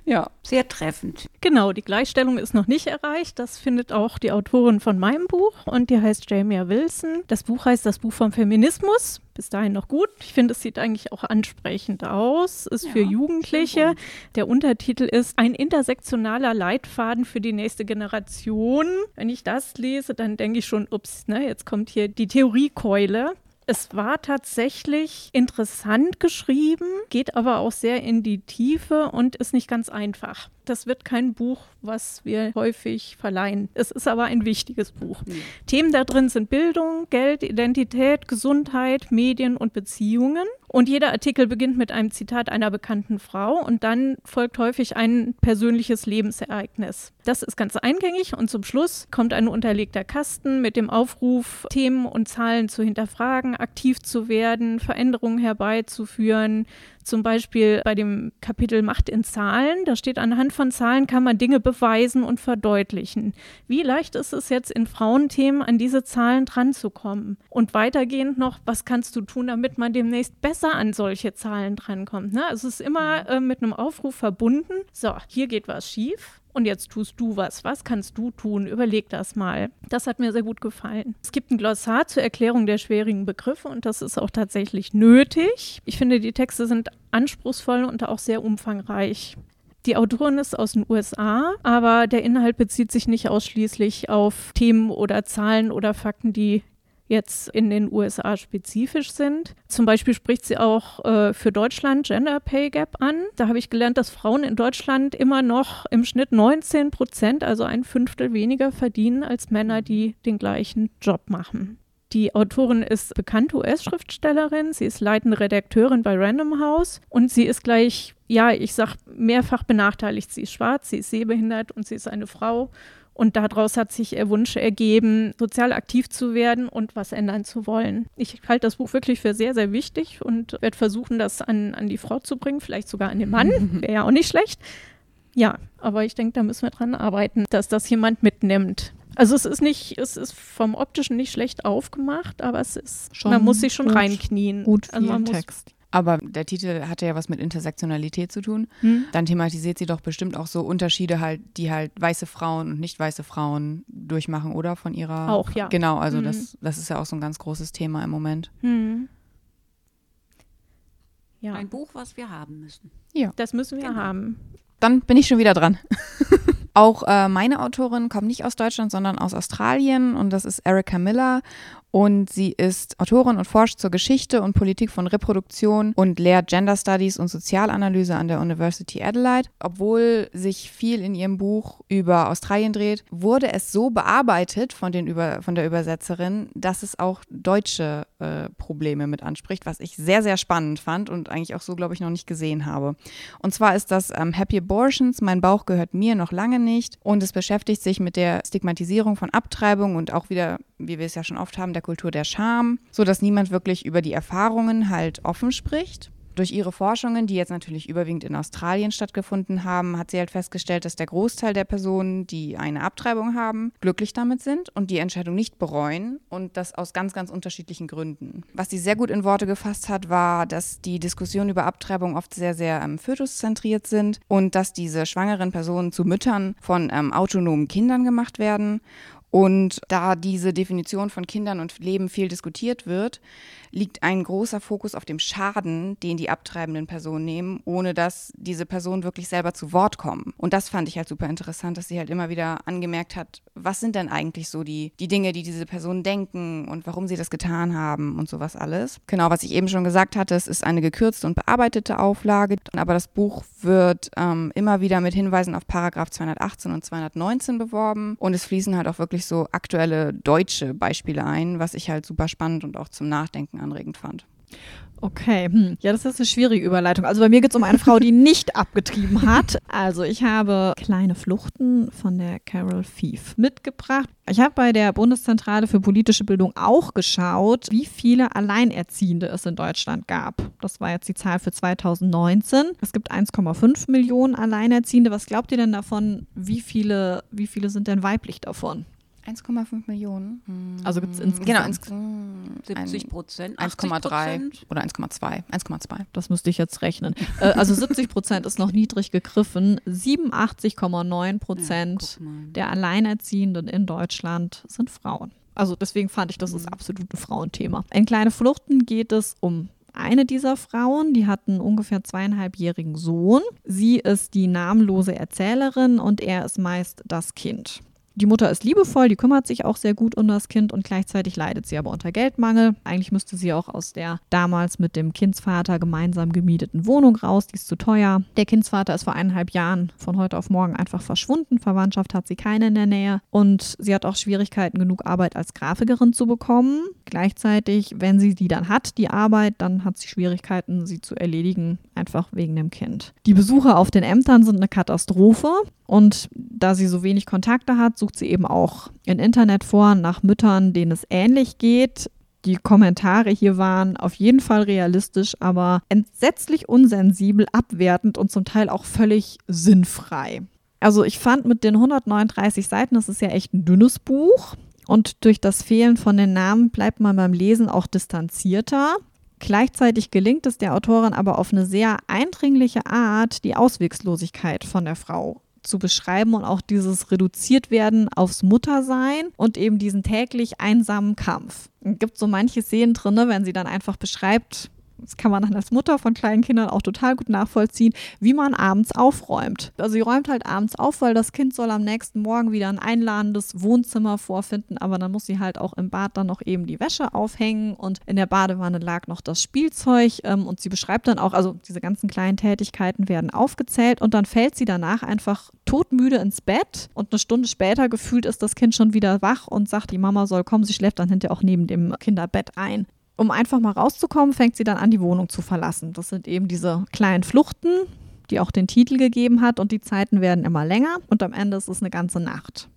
Ja. sehr treffend. Genau, die Gleichstellung ist noch nicht erreicht. Das findet auch die Autorin von meinem Buch und die heißt Jamia Wilson. Das Buch heißt Das Buch vom Feminismus. Bis dahin noch gut. Ich finde, es sieht eigentlich auch ansprechend aus. Ist für Ja, Jugendliche. schön bunt. Der Untertitel ist Ein intersektionaler Leitfaden für die nächste Generation. Wenn ich das lese, dann denke ich schon, ups, ne, jetzt kommt hier die Theoriekeule. Es war tatsächlich interessant geschrieben, geht aber auch sehr in die Tiefe und ist nicht ganz einfach. Das wird kein Buch, was wir häufig verleihen. Es ist aber ein wichtiges Buch. Themen da drin sind Bildung, Geld, Identität, Gesundheit, Medien und Beziehungen. Und jeder Artikel beginnt mit einem Zitat einer bekannten Frau und dann folgt häufig ein persönliches Lebensereignis. Das ist ganz eingängig und zum Schluss kommt ein unterlegter Kasten mit dem Aufruf, Themen und Zahlen zu hinterfragen, aktiv zu werden, Veränderungen herbeizuführen. Zum Beispiel bei dem Kapitel Macht in Zahlen, da steht, anhand von Zahlen kann man Dinge beweisen und verdeutlichen. Wie leicht ist es jetzt in Frauenthemen an diese Zahlen dranzukommen? Und weitergehend noch, was kannst du tun, damit man demnächst besser an solche Zahlen drankommt? Ne? Also Es ist immer äh, mit einem Aufruf verbunden. So, hier geht was schief. Und jetzt tust du was. Was kannst du tun? Überleg das mal. Das hat mir sehr gut gefallen. Es gibt ein Glossar zur Erklärung der schwierigen Begriffe und das ist auch tatsächlich nötig. Ich finde, die Texte sind anspruchsvoll und auch sehr umfangreich. Die Autorin ist aus den USA, aber der Inhalt bezieht sich nicht ausschließlich auf Themen oder Zahlen oder Fakten, die jetzt in den USA spezifisch sind. Zum Beispiel spricht sie auch äh, für Deutschland Gender Pay Gap an. Da habe ich gelernt, dass Frauen in Deutschland immer noch im Schnitt 19 Prozent, also ein Fünftel weniger verdienen als Männer, die den gleichen Job machen. Die Autorin ist bekannte US-Schriftstellerin, sie ist leitende Redakteurin bei Random House und sie ist gleich, ja, ich sag mehrfach benachteiligt. Sie ist schwarz, sie ist sehbehindert und sie ist eine Frau. Und daraus hat sich ihr Wunsch ergeben, sozial aktiv zu werden und was ändern zu wollen. Ich halte das Buch wirklich für sehr, sehr wichtig und werde versuchen, das an, an die Frau zu bringen, vielleicht sogar an den Mann. Wäre ja auch nicht schlecht. Ja, aber ich denke, da müssen wir dran arbeiten, dass das jemand mitnimmt. Also es ist nicht, es ist vom optischen nicht schlecht aufgemacht, aber es ist, Schon man muss sich schon gut- reinknien. Gut viel also muss, Text. Aber der Titel hatte ja was mit Intersektionalität zu tun. Hm? Dann thematisiert sie doch bestimmt auch so Unterschiede halt, die halt weiße Frauen und nicht weiße Frauen durchmachen, oder? Von ihrer. Auch, ja. Genau, also Mhm. das, das ist ja auch so ein ganz großes Thema im Moment. Hm. Ja, Ein Buch, was wir haben müssen. das müssen wir Genau. haben. Dann bin ich schon wieder dran. Auch äh, meine Autorin kommt nicht aus Deutschland, sondern aus Australien und das ist Erica Miller. Und sie ist Autorin und forscht zur Geschichte und Politik von Reproduktion und lehrt Gender Studies und Sozialanalyse an der University Adelaide. Obwohl sich viel in ihrem Buch über Australien dreht, wurde es so bearbeitet von, den über, von der Übersetzerin, dass es auch deutsche äh, Probleme mit anspricht, was ich sehr, sehr spannend fand und eigentlich auch so, glaube ich, noch nicht gesehen habe. Und zwar ist das ähm, Happy Abortions, mein Bauch gehört mir noch lange nicht. Und es beschäftigt sich mit der Stigmatisierung von Abtreibung und auch wieder, wie wir es ja schon oft haben, der Kultur der Scham, sodass niemand wirklich über die Erfahrungen halt offen spricht. Durch ihre Forschungen, die jetzt natürlich überwiegend in Australien stattgefunden haben, hat sie halt festgestellt, dass der Großteil der Personen, die eine Abtreibung haben, glücklich damit sind und die Entscheidung nicht bereuen und das aus ganz, ganz unterschiedlichen Gründen. Was sie sehr gut in Worte gefasst hat, war, dass die Diskussionen über Abtreibung oft sehr, sehr ähm, fötuszentriert sind und dass diese schwangeren Personen zu Müttern von ähm, autonomen Kindern gemacht werden. Und da diese Definition von Kindern und Leben viel diskutiert wird, liegt ein großer Fokus auf dem Schaden, den die abtreibenden Personen nehmen, ohne dass diese Personen wirklich selber zu Wort kommen. Und das fand ich halt super interessant, dass sie halt immer wieder angemerkt hat, was sind denn eigentlich so die, die Dinge, die diese Personen denken und warum sie das getan haben und sowas alles. Genau, was ich eben schon gesagt hatte, es ist eine gekürzte und bearbeitete Auflage, aber das Buch wird ähm, immer wieder mit Hinweisen auf Paragraph 218 und 219 beworben und es fließen halt auch wirklich so aktuelle deutsche Beispiele ein, was ich halt super spannend und auch zum Nachdenken anregend fand. Okay, hm. ja, das ist eine schwierige Überleitung. Also bei mir geht es um eine Frau, die nicht abgetrieben hat. Also ich habe Kleine Fluchten von der Carol Thief mitgebracht. Ich habe bei der Bundeszentrale für politische Bildung auch geschaut, wie viele Alleinerziehende es in Deutschland gab. Das war jetzt die Zahl für 2019. Es gibt 1,5 Millionen Alleinerziehende. Was glaubt ihr denn davon? Wie viele, wie viele sind denn weiblich davon? 1,5 Millionen. Also gibt es insgesamt genau, ins, 70 Prozent, 1,3 oder 1,2. 1,2. Das müsste ich jetzt rechnen. äh, also 70 Prozent ist noch niedrig gegriffen. 87,9 Prozent ja, der Alleinerziehenden in Deutschland sind Frauen. Also deswegen fand ich, das ist mhm. absolut ein Frauenthema. In Kleine Fluchten geht es um eine dieser Frauen, die hat einen ungefähr zweieinhalbjährigen Sohn. Sie ist die namenlose Erzählerin und er ist meist das Kind. Die Mutter ist liebevoll, die kümmert sich auch sehr gut um das Kind und gleichzeitig leidet sie aber unter Geldmangel. Eigentlich müsste sie auch aus der damals mit dem Kindsvater gemeinsam gemieteten Wohnung raus, die ist zu teuer. Der Kindsvater ist vor eineinhalb Jahren von heute auf morgen einfach verschwunden. Verwandtschaft hat sie keine in der Nähe und sie hat auch Schwierigkeiten, genug Arbeit als Grafikerin zu bekommen. Gleichzeitig, wenn sie die dann hat, die Arbeit, dann hat sie Schwierigkeiten, sie zu erledigen, einfach wegen dem Kind. Die Besuche auf den Ämtern sind eine Katastrophe. Und da sie so wenig Kontakte hat, sucht sie eben auch in Internetforen nach Müttern, denen es ähnlich geht. Die Kommentare hier waren auf jeden Fall realistisch, aber entsetzlich unsensibel, abwertend und zum Teil auch völlig sinnfrei. Also ich fand mit den 139 Seiten, das ist ja echt ein dünnes Buch. Und durch das Fehlen von den Namen bleibt man beim Lesen auch distanzierter. Gleichzeitig gelingt es der Autorin aber auf eine sehr eindringliche Art, die Auswegslosigkeit von der Frau zu beschreiben und auch dieses reduziert werden aufs Muttersein und eben diesen täglich einsamen Kampf. Es gibt so manche Szenen drin, wenn sie dann einfach beschreibt, das kann man dann als Mutter von kleinen Kindern auch total gut nachvollziehen, wie man abends aufräumt. Also sie räumt halt abends auf, weil das Kind soll am nächsten Morgen wieder ein einladendes Wohnzimmer vorfinden, aber dann muss sie halt auch im Bad dann noch eben die Wäsche aufhängen und in der Badewanne lag noch das Spielzeug ähm, und sie beschreibt dann auch, also diese ganzen kleinen Tätigkeiten werden aufgezählt und dann fällt sie danach einfach todmüde ins Bett und eine Stunde später gefühlt ist das Kind schon wieder wach und sagt, die Mama soll kommen, sie schläft dann hinterher auch neben dem Kinderbett ein um einfach mal rauszukommen, fängt sie dann an, die Wohnung zu verlassen. Das sind eben diese kleinen Fluchten, die auch den Titel gegeben hat und die Zeiten werden immer länger und am Ende ist es eine ganze Nacht.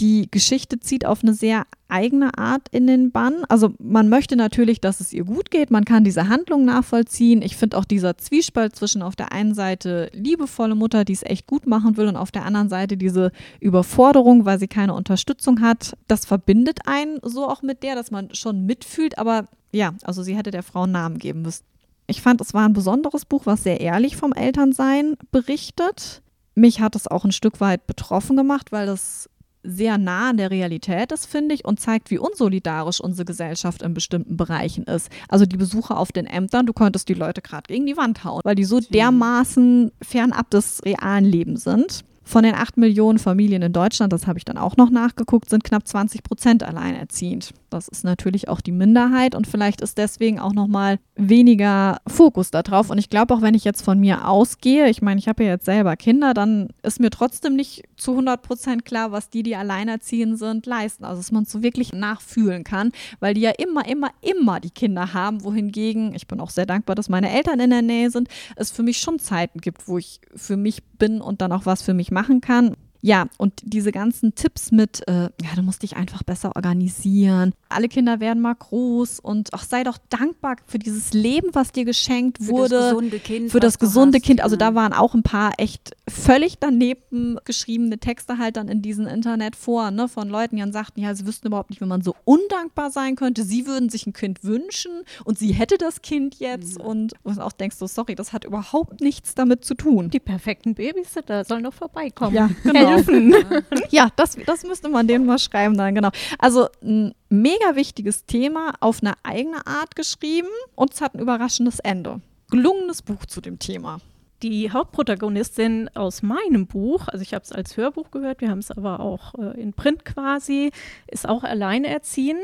Die Geschichte zieht auf eine sehr eigene Art in den Bann. Also man möchte natürlich, dass es ihr gut geht. Man kann diese Handlung nachvollziehen. Ich finde auch dieser Zwiespalt zwischen auf der einen Seite liebevolle Mutter, die es echt gut machen will, und auf der anderen Seite diese Überforderung, weil sie keine Unterstützung hat. Das verbindet einen so auch mit der, dass man schon mitfühlt, aber ja, also sie hätte der Frau einen Namen geben müssen. Ich fand, es war ein besonderes Buch, was sehr ehrlich vom Elternsein berichtet. Mich hat es auch ein Stück weit betroffen gemacht, weil das sehr nah an der Realität ist, finde ich, und zeigt, wie unsolidarisch unsere Gesellschaft in bestimmten Bereichen ist. Also die Besuche auf den Ämtern, du könntest die Leute gerade gegen die Wand hauen, weil die so dermaßen fernab des realen Lebens sind. Von den 8 Millionen Familien in Deutschland, das habe ich dann auch noch nachgeguckt, sind knapp 20 Prozent alleinerziehend. Das ist natürlich auch die Minderheit und vielleicht ist deswegen auch nochmal weniger Fokus darauf. Und ich glaube auch, wenn ich jetzt von mir ausgehe, ich meine, ich habe ja jetzt selber Kinder, dann ist mir trotzdem nicht zu 100 Prozent klar, was die, die alleinerziehend sind, leisten. Also, dass man es so wirklich nachfühlen kann, weil die ja immer, immer, immer die Kinder haben, wohingegen, ich bin auch sehr dankbar, dass meine Eltern in der Nähe sind, es für mich schon Zeiten gibt, wo ich für mich bin und dann auch was für mich machen kann. Ja, und diese ganzen Tipps mit, äh, ja, du musst dich einfach besser organisieren. Alle Kinder werden mal groß und auch sei doch dankbar für dieses Leben, was dir geschenkt für wurde. Für das gesunde Kind. Für das gesunde hast, Kind. Also ja. da waren auch ein paar echt völlig daneben geschriebene Texte halt dann in diesen Internetforen ne, von Leuten, die dann sagten, ja, sie wüssten überhaupt nicht, wie man so undankbar sein könnte. Sie würden sich ein Kind wünschen und sie hätte das Kind jetzt. Mhm. Und du auch denkst so, sorry, das hat überhaupt nichts damit zu tun. Die perfekten Babysitter sollen doch vorbeikommen. Ja, genau helfen. ja, das, das müsste man denen mal schreiben dann, genau. Also ein mega wichtiges Thema auf eine eigene Art geschrieben und es hat ein überraschendes Ende. Gelungenes Buch zu dem Thema. Die Hauptprotagonistin aus meinem Buch, also ich habe es als Hörbuch gehört, wir haben es aber auch äh, in Print quasi, ist auch alleinerziehend.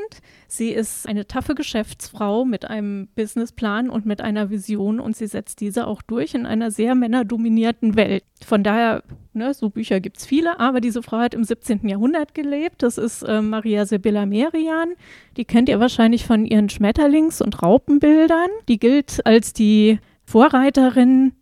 Sie ist eine taffe Geschäftsfrau mit einem Businessplan und mit einer Vision und sie setzt diese auch durch in einer sehr männerdominierten Welt. Von daher, ne, so Bücher gibt es viele, aber diese Frau hat im 17. Jahrhundert gelebt. Das ist äh, Maria Sibylla Merian. Die kennt ihr wahrscheinlich von ihren Schmetterlings- und Raupenbildern. Die gilt als die Vorreiterin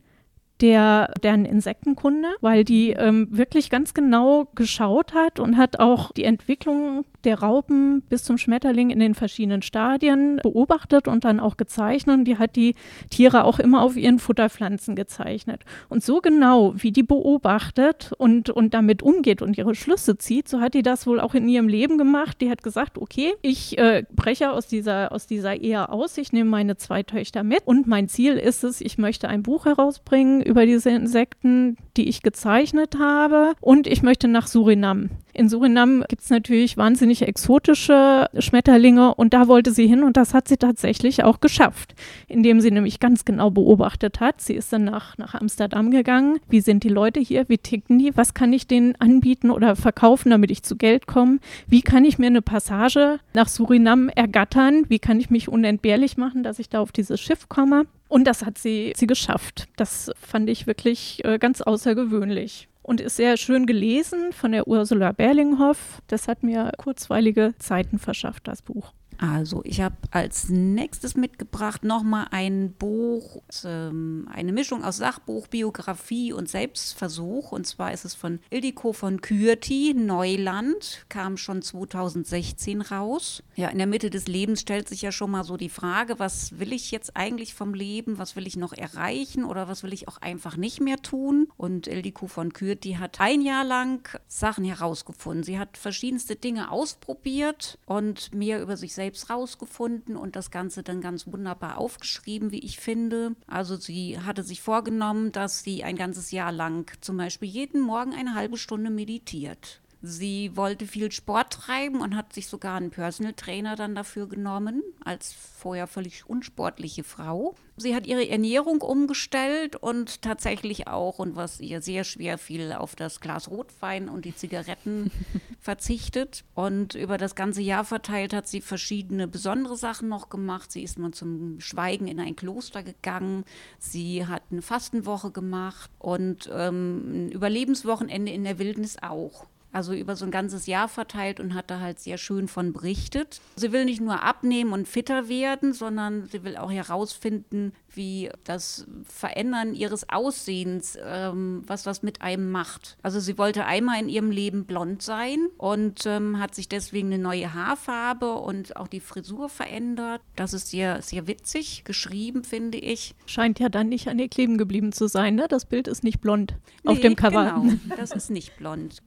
der deren Insektenkunde, weil die ähm, wirklich ganz genau geschaut hat und hat auch die Entwicklung der Raupen bis zum Schmetterling in den verschiedenen Stadien beobachtet und dann auch gezeichnet. Und die hat die Tiere auch immer auf ihren Futterpflanzen gezeichnet. Und so genau, wie die beobachtet und, und damit umgeht und ihre Schlüsse zieht, so hat die das wohl auch in ihrem Leben gemacht. Die hat gesagt, okay, ich äh, breche aus dieser, aus dieser Ehe aus, ich nehme meine zwei Töchter mit und mein Ziel ist es, ich möchte ein Buch herausbringen über diese Insekten, die ich gezeichnet habe und ich möchte nach Surinam. In Surinam gibt es natürlich wahnsinnig exotische Schmetterlinge und da wollte sie hin und das hat sie tatsächlich auch geschafft, indem sie nämlich ganz genau beobachtet hat. Sie ist dann nach, nach Amsterdam gegangen. Wie sind die Leute hier? Wie ticken die? Was kann ich denen anbieten oder verkaufen, damit ich zu Geld komme? Wie kann ich mir eine Passage nach Surinam ergattern? Wie kann ich mich unentbehrlich machen, dass ich da auf dieses Schiff komme? Und das hat sie, sie geschafft. Das fand ich wirklich äh, ganz außergewöhnlich und ist sehr schön gelesen von der Ursula Berlinghoff. Das hat mir kurzweilige Zeiten verschafft, das Buch. Also, ich habe als nächstes mitgebracht nochmal ein Buch, ähm, eine Mischung aus Sachbuch, Biografie und Selbstversuch. Und zwar ist es von Ildiko von Kürti, Neuland, kam schon 2016 raus. Ja, in der Mitte des Lebens stellt sich ja schon mal so die Frage, was will ich jetzt eigentlich vom Leben? Was will ich noch erreichen oder was will ich auch einfach nicht mehr tun? Und Ildiko von Kürti hat ein Jahr lang Sachen herausgefunden. Sie hat verschiedenste Dinge ausprobiert und mehr über sich selbst selbst rausgefunden und das Ganze dann ganz wunderbar aufgeschrieben, wie ich finde. Also sie hatte sich vorgenommen, dass sie ein ganzes Jahr lang zum Beispiel jeden Morgen eine halbe Stunde meditiert. Sie wollte viel Sport treiben und hat sich sogar einen Personal Trainer dann dafür genommen, als vorher völlig unsportliche Frau. Sie hat ihre Ernährung umgestellt und tatsächlich auch, und was ihr sehr schwer fiel, auf das Glas Rotwein und die Zigaretten verzichtet. Und über das ganze Jahr verteilt hat sie verschiedene besondere Sachen noch gemacht. Sie ist mal zum Schweigen in ein Kloster gegangen. Sie hat eine Fastenwoche gemacht und ähm, ein Überlebenswochenende in der Wildnis auch also über so ein ganzes Jahr verteilt und hat da halt sehr schön von berichtet. Sie will nicht nur abnehmen und fitter werden, sondern sie will auch herausfinden, wie das Verändern ihres Aussehens, ähm, was was mit einem macht. Also sie wollte einmal in ihrem Leben blond sein und ähm, hat sich deswegen eine neue Haarfarbe und auch die Frisur verändert. Das ist sehr, sehr witzig geschrieben, finde ich. Scheint ja dann nicht an ihr kleben geblieben zu sein, ne? Das Bild ist nicht blond nee, auf dem Cover. Genau, das ist nicht blond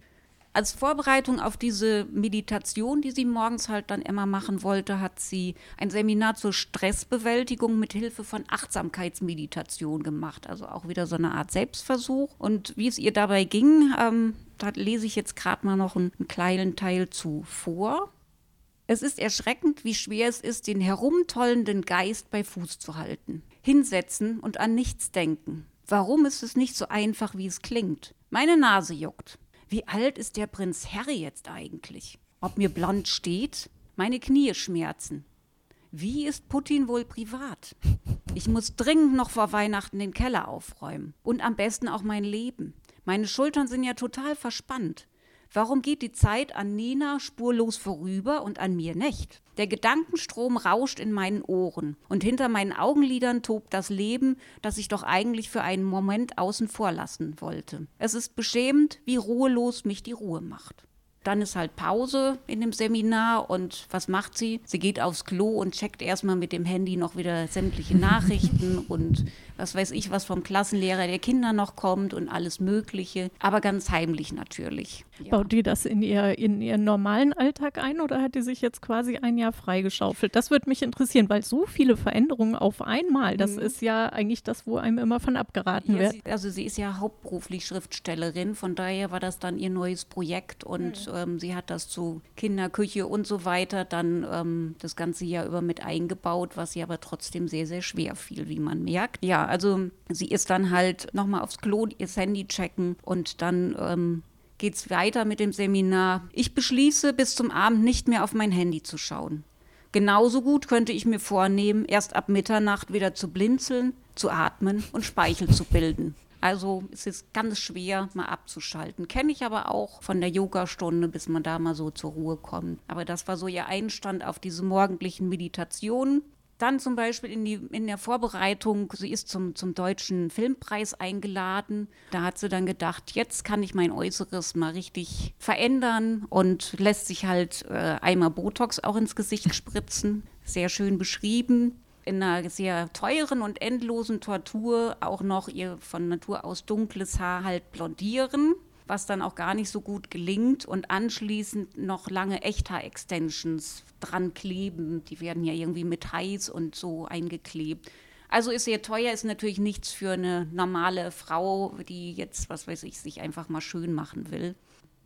als Vorbereitung auf diese Meditation, die sie morgens halt dann immer machen wollte, hat sie ein Seminar zur Stressbewältigung mit Hilfe von Achtsamkeitsmeditation gemacht. Also auch wieder so eine Art Selbstversuch. Und wie es ihr dabei ging, ähm, da lese ich jetzt gerade mal noch einen, einen kleinen Teil zu vor. Es ist erschreckend, wie schwer es ist, den herumtollenden Geist bei Fuß zu halten. Hinsetzen und an nichts denken. Warum ist es nicht so einfach, wie es klingt? Meine Nase juckt. Wie alt ist der Prinz Harry jetzt eigentlich? Ob mir blond steht? Meine Knie schmerzen. Wie ist Putin wohl privat? Ich muss dringend noch vor Weihnachten den Keller aufräumen. Und am besten auch mein Leben. Meine Schultern sind ja total verspannt. Warum geht die Zeit an Nina spurlos vorüber und an mir nicht? Der Gedankenstrom rauscht in meinen Ohren und hinter meinen Augenlidern tobt das Leben, das ich doch eigentlich für einen Moment außen vor lassen wollte. Es ist beschämend, wie ruhelos mich die Ruhe macht. Dann ist halt Pause in dem Seminar und was macht sie? Sie geht aufs Klo und checkt erstmal mit dem Handy noch wieder sämtliche Nachrichten und was weiß ich, was vom Klassenlehrer der Kinder noch kommt und alles Mögliche, aber ganz heimlich natürlich. Ja. Baut die das in, ihr, in ihren normalen Alltag ein oder hat die sich jetzt quasi ein Jahr freigeschaufelt? Das würde mich interessieren, weil so viele Veränderungen auf einmal, das mhm. ist ja eigentlich das, wo einem immer von abgeraten ja, wird. Sie, also sie ist ja hauptberuflich Schriftstellerin, von daher war das dann ihr neues Projekt und mhm. ähm, sie hat das zu Kinderküche und so weiter dann ähm, das ganze Jahr über mit eingebaut, was sie aber trotzdem sehr, sehr schwer fiel, wie man merkt. Ja, also sie ist dann halt nochmal aufs Klo ihr Handy checken und dann ähm, geht es weiter mit dem Seminar. Ich beschließe, bis zum Abend nicht mehr auf mein Handy zu schauen. Genauso gut könnte ich mir vornehmen, erst ab Mitternacht wieder zu blinzeln, zu atmen und Speichel zu bilden. Also es ist ganz schwer, mal abzuschalten. Kenne ich aber auch von der Yogastunde, bis man da mal so zur Ruhe kommt. Aber das war so ihr Einstand auf diese morgendlichen Meditationen. Dann zum Beispiel in, die, in der Vorbereitung, sie ist zum, zum Deutschen Filmpreis eingeladen. Da hat sie dann gedacht, jetzt kann ich mein Äußeres mal richtig verändern und lässt sich halt äh, einmal Botox auch ins Gesicht spritzen. Sehr schön beschrieben. In einer sehr teuren und endlosen Tortur auch noch ihr von Natur aus dunkles Haar halt blondieren was dann auch gar nicht so gut gelingt und anschließend noch lange Echthaar-Extensions dran kleben. Die werden ja irgendwie mit heiß und so eingeklebt. Also ist sehr teuer, ist natürlich nichts für eine normale Frau, die jetzt, was weiß ich, sich einfach mal schön machen will.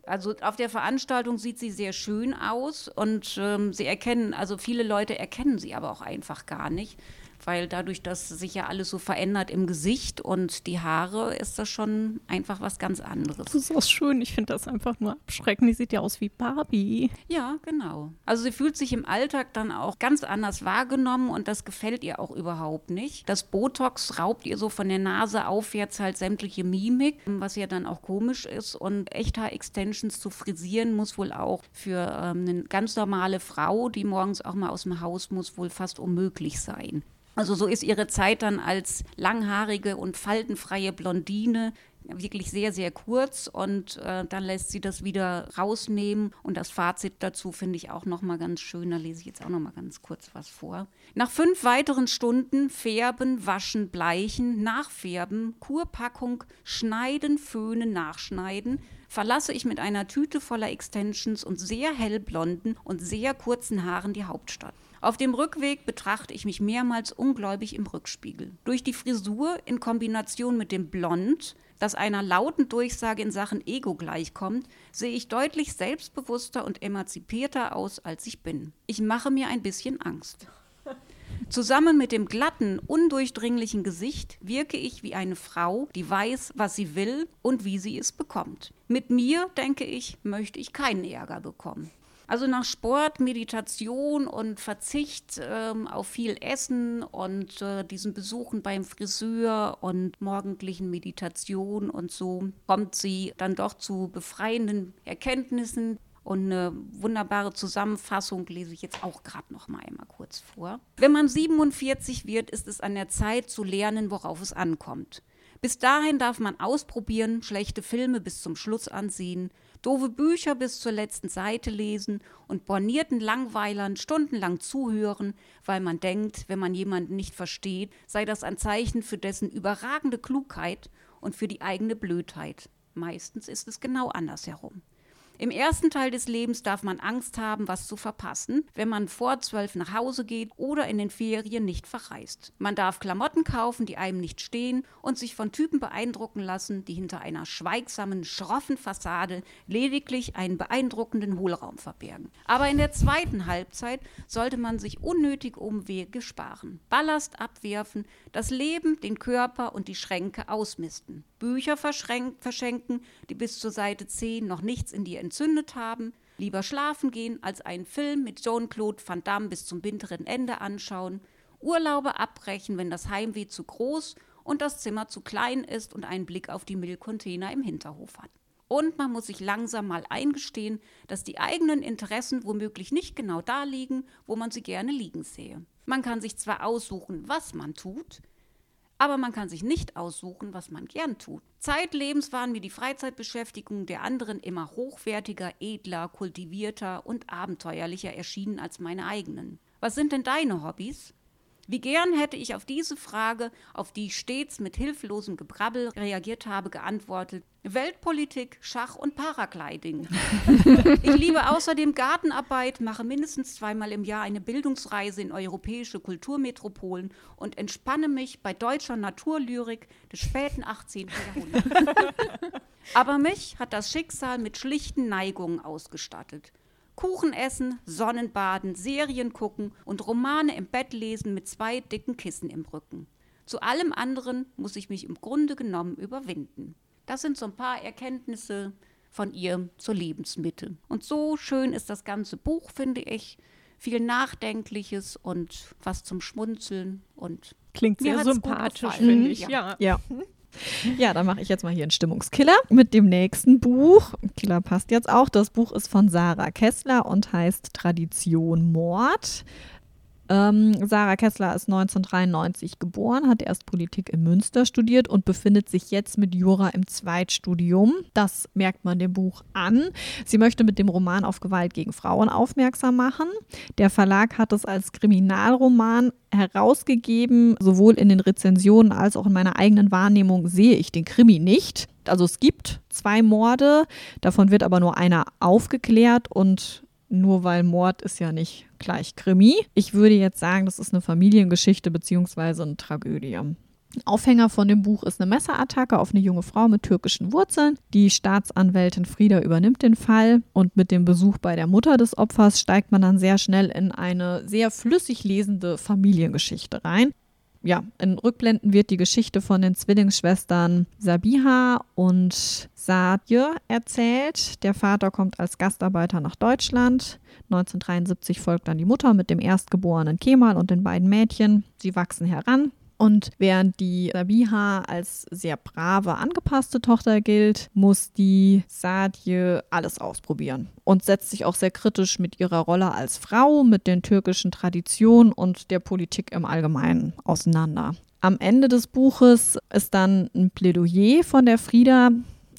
Also auf der Veranstaltung sieht sie sehr schön aus und ähm, sie erkennen, also viele Leute erkennen sie aber auch einfach gar nicht weil dadurch, dass sich ja alles so verändert im Gesicht und die Haare, ist das schon einfach was ganz anderes. Das ist auch schön. Ich finde das einfach nur abschreckend. Die sieht ja aus wie Barbie. Ja, genau. Also sie fühlt sich im Alltag dann auch ganz anders wahrgenommen und das gefällt ihr auch überhaupt nicht. Das Botox raubt ihr so von der Nase aufwärts halt sämtliche Mimik, was ja dann auch komisch ist. Und Echthaar-Extensions zu frisieren muss wohl auch für ähm, eine ganz normale Frau, die morgens auch mal aus dem Haus muss, wohl fast unmöglich sein. Also so ist ihre Zeit dann als langhaarige und faltenfreie Blondine wirklich sehr, sehr kurz und äh, dann lässt sie das wieder rausnehmen und das Fazit dazu finde ich auch nochmal ganz schön, da lese ich jetzt auch nochmal ganz kurz was vor. Nach fünf weiteren Stunden Färben, Waschen, Bleichen, Nachfärben, Kurpackung, Schneiden, Föhnen, Nachschneiden verlasse ich mit einer Tüte voller Extensions und sehr hellblonden und sehr kurzen Haaren die Hauptstadt. Auf dem Rückweg betrachte ich mich mehrmals ungläubig im Rückspiegel. Durch die Frisur in Kombination mit dem Blond, das einer lauten Durchsage in Sachen Ego gleichkommt, sehe ich deutlich selbstbewusster und emanzipierter aus, als ich bin. Ich mache mir ein bisschen Angst. Zusammen mit dem glatten, undurchdringlichen Gesicht wirke ich wie eine Frau, die weiß, was sie will und wie sie es bekommt. Mit mir, denke ich, möchte ich keinen Ärger bekommen. Also nach Sport, Meditation und Verzicht ähm, auf viel Essen und äh, diesen Besuchen beim Friseur und morgendlichen Meditation und so kommt sie dann doch zu befreienden Erkenntnissen. Und eine wunderbare Zusammenfassung lese ich jetzt auch gerade noch mal einmal kurz vor. Wenn man 47 wird, ist es an der Zeit zu lernen, worauf es ankommt. Bis dahin darf man ausprobieren, schlechte Filme bis zum Schluss ansehen, doofe Bücher bis zur letzten Seite lesen und bornierten Langweilern stundenlang zuhören, weil man denkt, wenn man jemanden nicht versteht, sei das ein Zeichen für dessen überragende Klugheit und für die eigene Blödheit. Meistens ist es genau andersherum. Im ersten Teil des Lebens darf man Angst haben, was zu verpassen, wenn man vor zwölf nach Hause geht oder in den Ferien nicht verreist. Man darf Klamotten kaufen, die einem nicht stehen und sich von Typen beeindrucken lassen, die hinter einer schweigsamen, schroffen Fassade lediglich einen beeindruckenden Hohlraum verbergen. Aber in der zweiten Halbzeit sollte man sich unnötig Umwege sparen, Ballast abwerfen, das Leben, den Körper und die Schränke ausmisten. Bücher verschenken, die bis zur Seite 10 noch nichts in dir entzündet haben, lieber schlafen gehen, als einen Film mit Jean-Claude Van Damme bis zum bitteren Ende anschauen, Urlaube abbrechen, wenn das Heimweh zu groß und das Zimmer zu klein ist und einen Blick auf die Müllcontainer im Hinterhof hat. Und man muss sich langsam mal eingestehen, dass die eigenen Interessen womöglich nicht genau da liegen, wo man sie gerne liegen sehe. Man kann sich zwar aussuchen, was man tut, aber man kann sich nicht aussuchen, was man gern tut. Zeitlebens waren mir die Freizeitbeschäftigungen der anderen immer hochwertiger, edler, kultivierter und abenteuerlicher erschienen als meine eigenen. Was sind denn deine Hobbys? Wie gern hätte ich auf diese Frage, auf die ich stets mit hilflosem Gebrabbel reagiert habe, geantwortet: Weltpolitik, Schach und Paragliding. ich liebe außerdem Gartenarbeit, mache mindestens zweimal im Jahr eine Bildungsreise in europäische Kulturmetropolen und entspanne mich bei deutscher Naturlyrik des späten 18. Jahrhunderts. Aber mich hat das Schicksal mit schlichten Neigungen ausgestattet. Kuchen essen, Sonnenbaden, Serien gucken und Romane im Bett lesen mit zwei dicken Kissen im Rücken. Zu allem anderen muss ich mich im Grunde genommen überwinden. Das sind so ein paar Erkenntnisse von ihr zur Lebensmitte. Und so schön ist das ganze Buch, finde ich. Viel Nachdenkliches und was zum Schmunzeln und klingt sehr sympathisch, finde ich. Ja. ja. Ja, dann mache ich jetzt mal hier einen Stimmungskiller mit dem nächsten Buch. Killer passt jetzt auch. Das Buch ist von Sarah Kessler und heißt Tradition Mord. Ähm, Sarah Kessler ist 1993 geboren, hat erst Politik in Münster studiert und befindet sich jetzt mit Jura im Zweitstudium. Das merkt man dem Buch an. Sie möchte mit dem Roman auf Gewalt gegen Frauen aufmerksam machen. Der Verlag hat es als Kriminalroman herausgegeben. Sowohl in den Rezensionen als auch in meiner eigenen Wahrnehmung sehe ich den Krimi nicht. Also es gibt zwei Morde, davon wird aber nur einer aufgeklärt und nur weil Mord ist ja nicht gleich Krimi. Ich würde jetzt sagen, das ist eine Familiengeschichte bzw. eine Tragödie. Aufhänger von dem Buch ist eine Messerattacke auf eine junge Frau mit türkischen Wurzeln. Die Staatsanwältin Frieda übernimmt den Fall und mit dem Besuch bei der Mutter des Opfers steigt man dann sehr schnell in eine sehr flüssig lesende Familiengeschichte rein ja, in Rückblenden wird die Geschichte von den Zwillingsschwestern Sabiha und Sadje erzählt. Der Vater kommt als Gastarbeiter nach Deutschland. 1973 folgt dann die Mutter mit dem erstgeborenen Kemal und den beiden Mädchen. Sie wachsen heran. Und während die Sabiha als sehr brave, angepasste Tochter gilt, muss die Sadje alles ausprobieren und setzt sich auch sehr kritisch mit ihrer Rolle als Frau, mit den türkischen Traditionen und der Politik im Allgemeinen auseinander. Am Ende des Buches ist dann ein Plädoyer von der Frieda,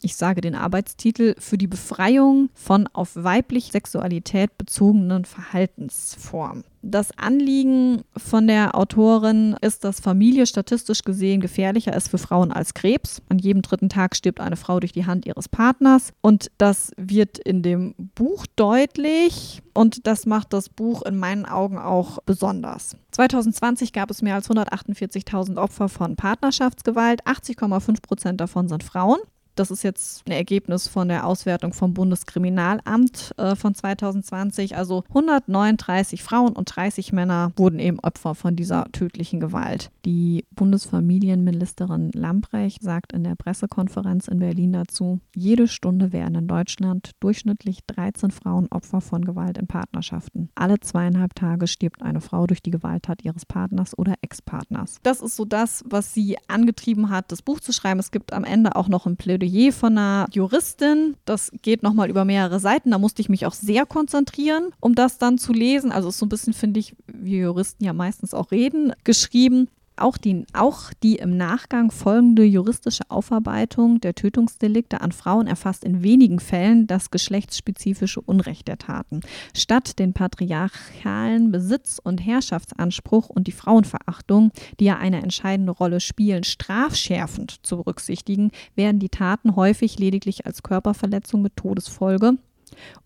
ich sage den Arbeitstitel, für die Befreiung von auf weibliche Sexualität bezogenen Verhaltensformen. Das Anliegen von der Autorin ist, dass Familie statistisch gesehen gefährlicher ist für Frauen als Krebs. An jedem dritten Tag stirbt eine Frau durch die Hand ihres Partners. Und das wird in dem Buch deutlich. Und das macht das Buch in meinen Augen auch besonders. 2020 gab es mehr als 148.000 Opfer von Partnerschaftsgewalt. 80,5 Prozent davon sind Frauen. Das ist jetzt ein Ergebnis von der Auswertung vom Bundeskriminalamt äh, von 2020. Also 139 Frauen und 30 Männer wurden eben Opfer von dieser tödlichen Gewalt. Die Bundesfamilienministerin Lambrecht sagt in der Pressekonferenz in Berlin dazu, jede Stunde werden in Deutschland durchschnittlich 13 Frauen Opfer von Gewalt in Partnerschaften. Alle zweieinhalb Tage stirbt eine Frau durch die Gewalttat ihres Partners oder Ex-Partners. Das ist so das, was sie angetrieben hat, das Buch zu schreiben. Es gibt am Ende auch noch ein Plädoyer Plädoyer von einer Juristin. Das geht nochmal über mehrere Seiten. Da musste ich mich auch sehr konzentrieren, um das dann zu lesen. Also ist so ein bisschen, finde ich, wie Juristen ja meistens auch reden, geschrieben. Auch die, auch die im Nachgang folgende juristische Aufarbeitung der Tötungsdelikte an Frauen erfasst in wenigen Fällen das geschlechtsspezifische Unrecht der Taten. Statt den patriarchalen Besitz- und Herrschaftsanspruch und die Frauenverachtung, die ja eine entscheidende Rolle spielen, strafschärfend zu berücksichtigen, werden die Taten häufig lediglich als Körperverletzung mit Todesfolge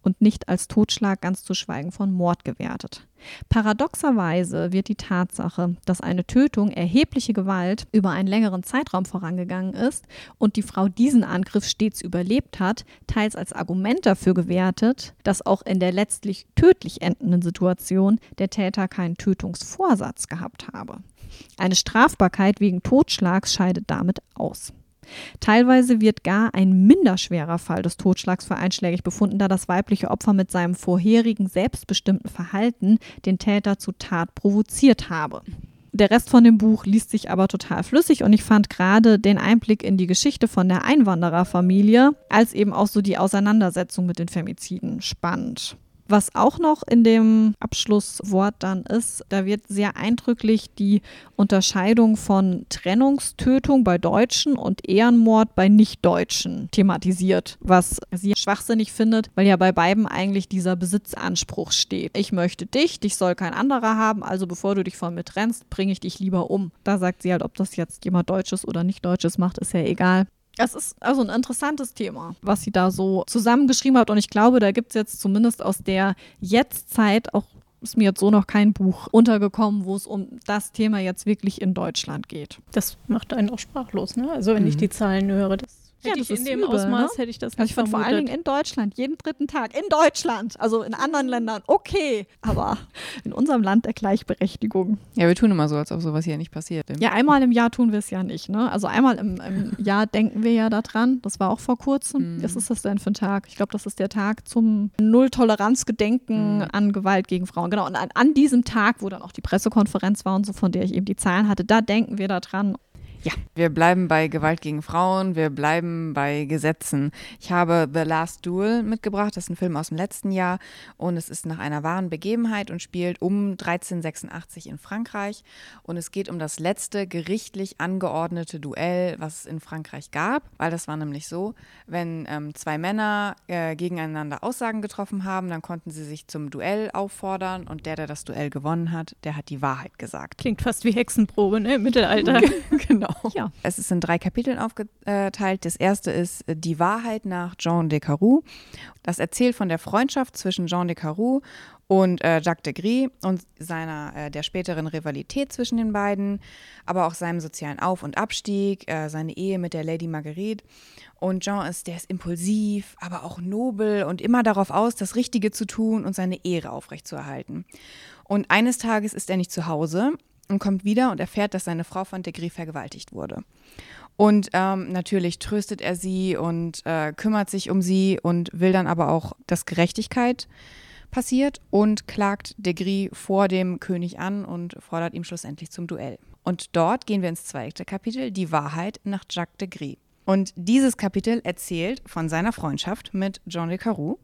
und nicht als Totschlag ganz zu schweigen von Mord gewertet. Paradoxerweise wird die Tatsache, dass eine Tötung erhebliche Gewalt über einen längeren Zeitraum vorangegangen ist und die Frau diesen Angriff stets überlebt hat, teils als Argument dafür gewertet, dass auch in der letztlich tödlich endenden Situation der Täter keinen Tötungsvorsatz gehabt habe. Eine Strafbarkeit wegen Totschlags scheidet damit aus. Teilweise wird gar ein minderschwerer Fall des Totschlags für einschlägig befunden, da das weibliche Opfer mit seinem vorherigen selbstbestimmten Verhalten den Täter zur Tat provoziert habe. Der Rest von dem Buch liest sich aber total flüssig und ich fand gerade den Einblick in die Geschichte von der Einwandererfamilie als eben auch so die Auseinandersetzung mit den Femiziden spannend. Was auch noch in dem Abschlusswort dann ist, da wird sehr eindrücklich die Unterscheidung von Trennungstötung bei Deutschen und Ehrenmord bei Nichtdeutschen thematisiert, was sie schwachsinnig findet, weil ja bei beiden eigentlich dieser Besitzanspruch steht. Ich möchte dich, dich soll kein anderer haben, also bevor du dich von mir trennst, bringe ich dich lieber um. Da sagt sie halt, ob das jetzt jemand Deutsches oder Nicht-Deutsches macht, ist ja egal. Es ist also ein interessantes Thema, was sie da so zusammengeschrieben hat. Und ich glaube, da gibt es jetzt zumindest aus der Jetztzeit auch ist mir jetzt so noch kein Buch untergekommen, wo es um das Thema jetzt wirklich in Deutschland geht. Das macht einen auch sprachlos, ne? Also wenn mhm. ich die Zahlen höre, das ja, hätte das ich in dem übel, Ausmaß ne? hätte ich das nicht also ich fand vor allen Dingen in Deutschland, jeden dritten Tag in Deutschland, also in anderen Ländern, okay, aber in unserem Land der Gleichberechtigung. Ja, wir tun immer so, als ob sowas hier nicht passiert. Ja, einmal im Jahr tun wir es ja nicht, ne? Also einmal im, im Jahr denken wir ja daran, das war auch vor kurzem. Mhm. Was ist das denn für ein Tag? Ich glaube, das ist der Tag zum Null-Toleranz-Gedenken mhm. an Gewalt gegen Frauen. Genau, und an, an diesem Tag, wo dann auch die Pressekonferenz war und so, von der ich eben die Zahlen hatte, da denken wir daran ja, wir bleiben bei Gewalt gegen Frauen, wir bleiben bei Gesetzen. Ich habe The Last Duel mitgebracht, das ist ein Film aus dem letzten Jahr und es ist nach einer wahren Begebenheit und spielt um 1386 in Frankreich und es geht um das letzte gerichtlich angeordnete Duell, was es in Frankreich gab, weil das war nämlich so, wenn ähm, zwei Männer äh, gegeneinander Aussagen getroffen haben, dann konnten sie sich zum Duell auffordern und der, der das Duell gewonnen hat, der hat die Wahrheit gesagt. Klingt fast wie Hexenprobe ne? im Mittelalter. genau. Genau. Ja. Es ist in drei Kapiteln aufgeteilt. Das erste ist äh, Die Wahrheit nach Jean de Caroux. Das erzählt von der Freundschaft zwischen Jean de Caroux und äh, Jacques de Gris und seiner äh, der späteren Rivalität zwischen den beiden, aber auch seinem sozialen Auf- und Abstieg, äh, seine Ehe mit der Lady Marguerite. Und Jean ist, der ist impulsiv, aber auch nobel und immer darauf aus, das Richtige zu tun und seine Ehre aufrechtzuerhalten. Und eines Tages ist er nicht zu Hause und kommt wieder und erfährt, dass seine Frau von Degree vergewaltigt wurde. Und ähm, natürlich tröstet er sie und äh, kümmert sich um sie und will dann aber auch, dass Gerechtigkeit passiert und klagt Degree vor dem König an und fordert ihm schlussendlich zum Duell. Und dort gehen wir ins zweite Kapitel, die Wahrheit nach Jacques Degree. Und dieses Kapitel erzählt von seiner Freundschaft mit Jean de Caroux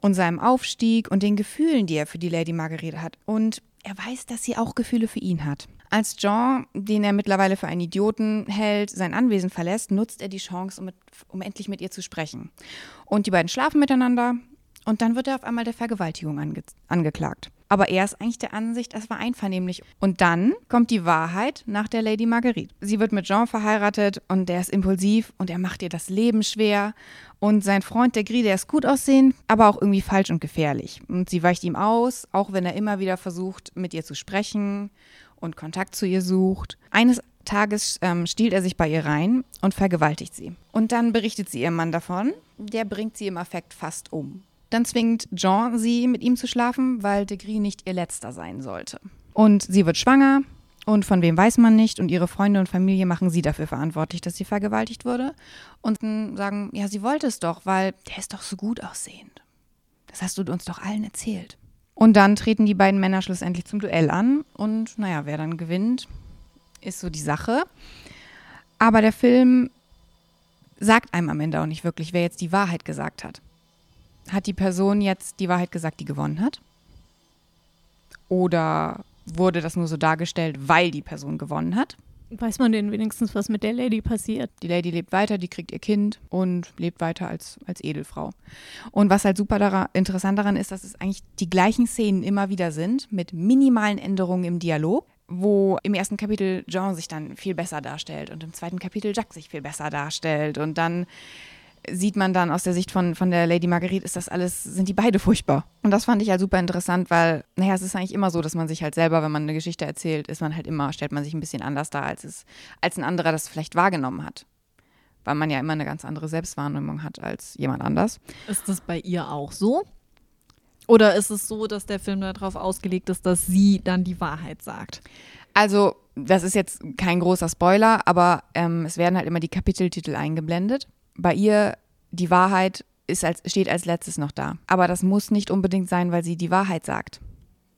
und seinem Aufstieg und den Gefühlen, die er für die Lady Margarete hat. Und er weiß, dass sie auch Gefühle für ihn hat. Als Jean, den er mittlerweile für einen Idioten hält, sein Anwesen verlässt, nutzt er die Chance, um, mit, um endlich mit ihr zu sprechen. Und die beiden schlafen miteinander und dann wird er auf einmal der Vergewaltigung ange angeklagt. Aber er ist eigentlich der Ansicht, es war einvernehmlich. Und dann kommt die Wahrheit nach der Lady Marguerite. Sie wird mit Jean verheiratet und der ist impulsiv und er macht ihr das Leben schwer. Und sein Freund, der Gris, der ist gut aussehend, aber auch irgendwie falsch und gefährlich. Und sie weicht ihm aus, auch wenn er immer wieder versucht, mit ihr zu sprechen und Kontakt zu ihr sucht. Eines Tages ähm, stiehlt er sich bei ihr rein und vergewaltigt sie. Und dann berichtet sie ihrem Mann davon. Der bringt sie im Affekt fast um. Dann zwingt Jean sie, mit ihm zu schlafen, weil Degree nicht ihr letzter sein sollte. Und sie wird schwanger und von wem weiß man nicht. Und ihre Freunde und Familie machen sie dafür verantwortlich, dass sie vergewaltigt wurde. Und sagen, ja, sie wollte es doch, weil der ist doch so gut aussehend. Das hast du uns doch allen erzählt. Und dann treten die beiden Männer schlussendlich zum Duell an. Und naja, wer dann gewinnt, ist so die Sache. Aber der Film sagt einem am Ende auch nicht wirklich, wer jetzt die Wahrheit gesagt hat. Hat die Person jetzt die Wahrheit gesagt, die gewonnen hat? Oder wurde das nur so dargestellt, weil die Person gewonnen hat? Weiß man denn wenigstens, was mit der Lady passiert? Die Lady lebt weiter, die kriegt ihr Kind und lebt weiter als, als Edelfrau. Und was halt super daran, interessant daran ist, dass es eigentlich die gleichen Szenen immer wieder sind, mit minimalen Änderungen im Dialog wo im ersten Kapitel Jean sich dann viel besser darstellt und im zweiten Kapitel Jack sich viel besser darstellt und dann sieht man dann aus der Sicht von, von der Lady Marguerite, ist das alles, sind die beide furchtbar. Und das fand ich halt super interessant, weil, naja, es ist eigentlich immer so, dass man sich halt selber, wenn man eine Geschichte erzählt, ist man halt immer, stellt man sich ein bisschen anders dar, als es, als ein anderer das vielleicht wahrgenommen hat. Weil man ja immer eine ganz andere Selbstwahrnehmung hat als jemand anders. Ist das bei ihr auch so? Oder ist es so, dass der Film darauf ausgelegt ist, dass sie dann die Wahrheit sagt? Also, das ist jetzt kein großer Spoiler, aber ähm, es werden halt immer die Kapiteltitel eingeblendet bei ihr die Wahrheit ist als, steht als letztes noch da. Aber das muss nicht unbedingt sein, weil sie die Wahrheit sagt.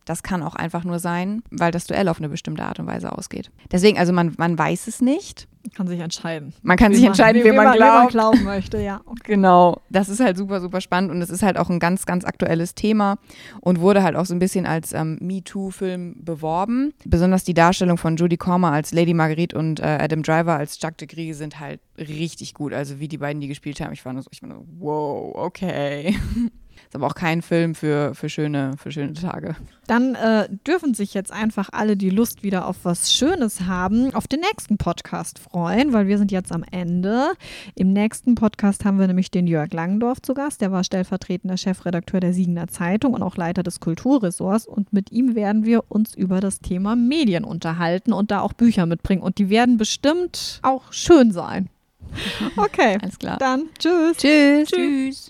Das kann auch einfach nur sein, weil das Duell auf eine bestimmte Art und Weise ausgeht. Deswegen, also man, man weiß es nicht. Kann sich entscheiden. Man kann sich entscheiden, wem man, wem glaubt. man glauben möchte, ja. Okay. Genau, das ist halt super, super spannend und es ist halt auch ein ganz, ganz aktuelles Thema und wurde halt auch so ein bisschen als ähm, MeToo-Film beworben. Besonders die Darstellung von Jodie Comer als Lady Marguerite und äh, Adam Driver als Jacques de Gris sind halt richtig gut. Also wie die beiden die gespielt haben, ich war nur so, ich war nur so wow, okay. Ist aber auch kein Film für, für, schöne, für schöne Tage. Dann äh, dürfen sich jetzt einfach alle, die Lust wieder auf was Schönes haben, auf den nächsten Podcast freuen, weil wir sind jetzt am Ende. Im nächsten Podcast haben wir nämlich den Jörg Langendorf zu Gast. Der war stellvertretender Chefredakteur der Siegener Zeitung und auch Leiter des Kulturressorts. Und mit ihm werden wir uns über das Thema Medien unterhalten und da auch Bücher mitbringen. Und die werden bestimmt auch schön sein. Okay, Alles klar. dann tschüss. Tschüss. Tschüss.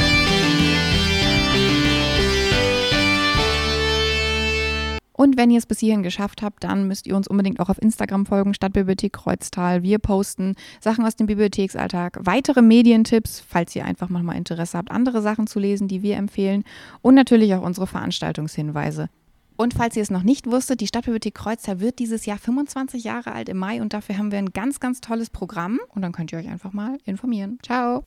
Und wenn ihr es bis hierhin geschafft habt, dann müsst ihr uns unbedingt auch auf Instagram folgen, Stadtbibliothek Kreuztal. Wir posten Sachen aus dem Bibliotheksalltag, weitere Medientipps, falls ihr einfach mal Interesse habt, andere Sachen zu lesen, die wir empfehlen und natürlich auch unsere Veranstaltungshinweise. Und falls ihr es noch nicht wusstet, die Stadtbibliothek Kreuztal wird dieses Jahr 25 Jahre alt im Mai und dafür haben wir ein ganz, ganz tolles Programm und dann könnt ihr euch einfach mal informieren. Ciao!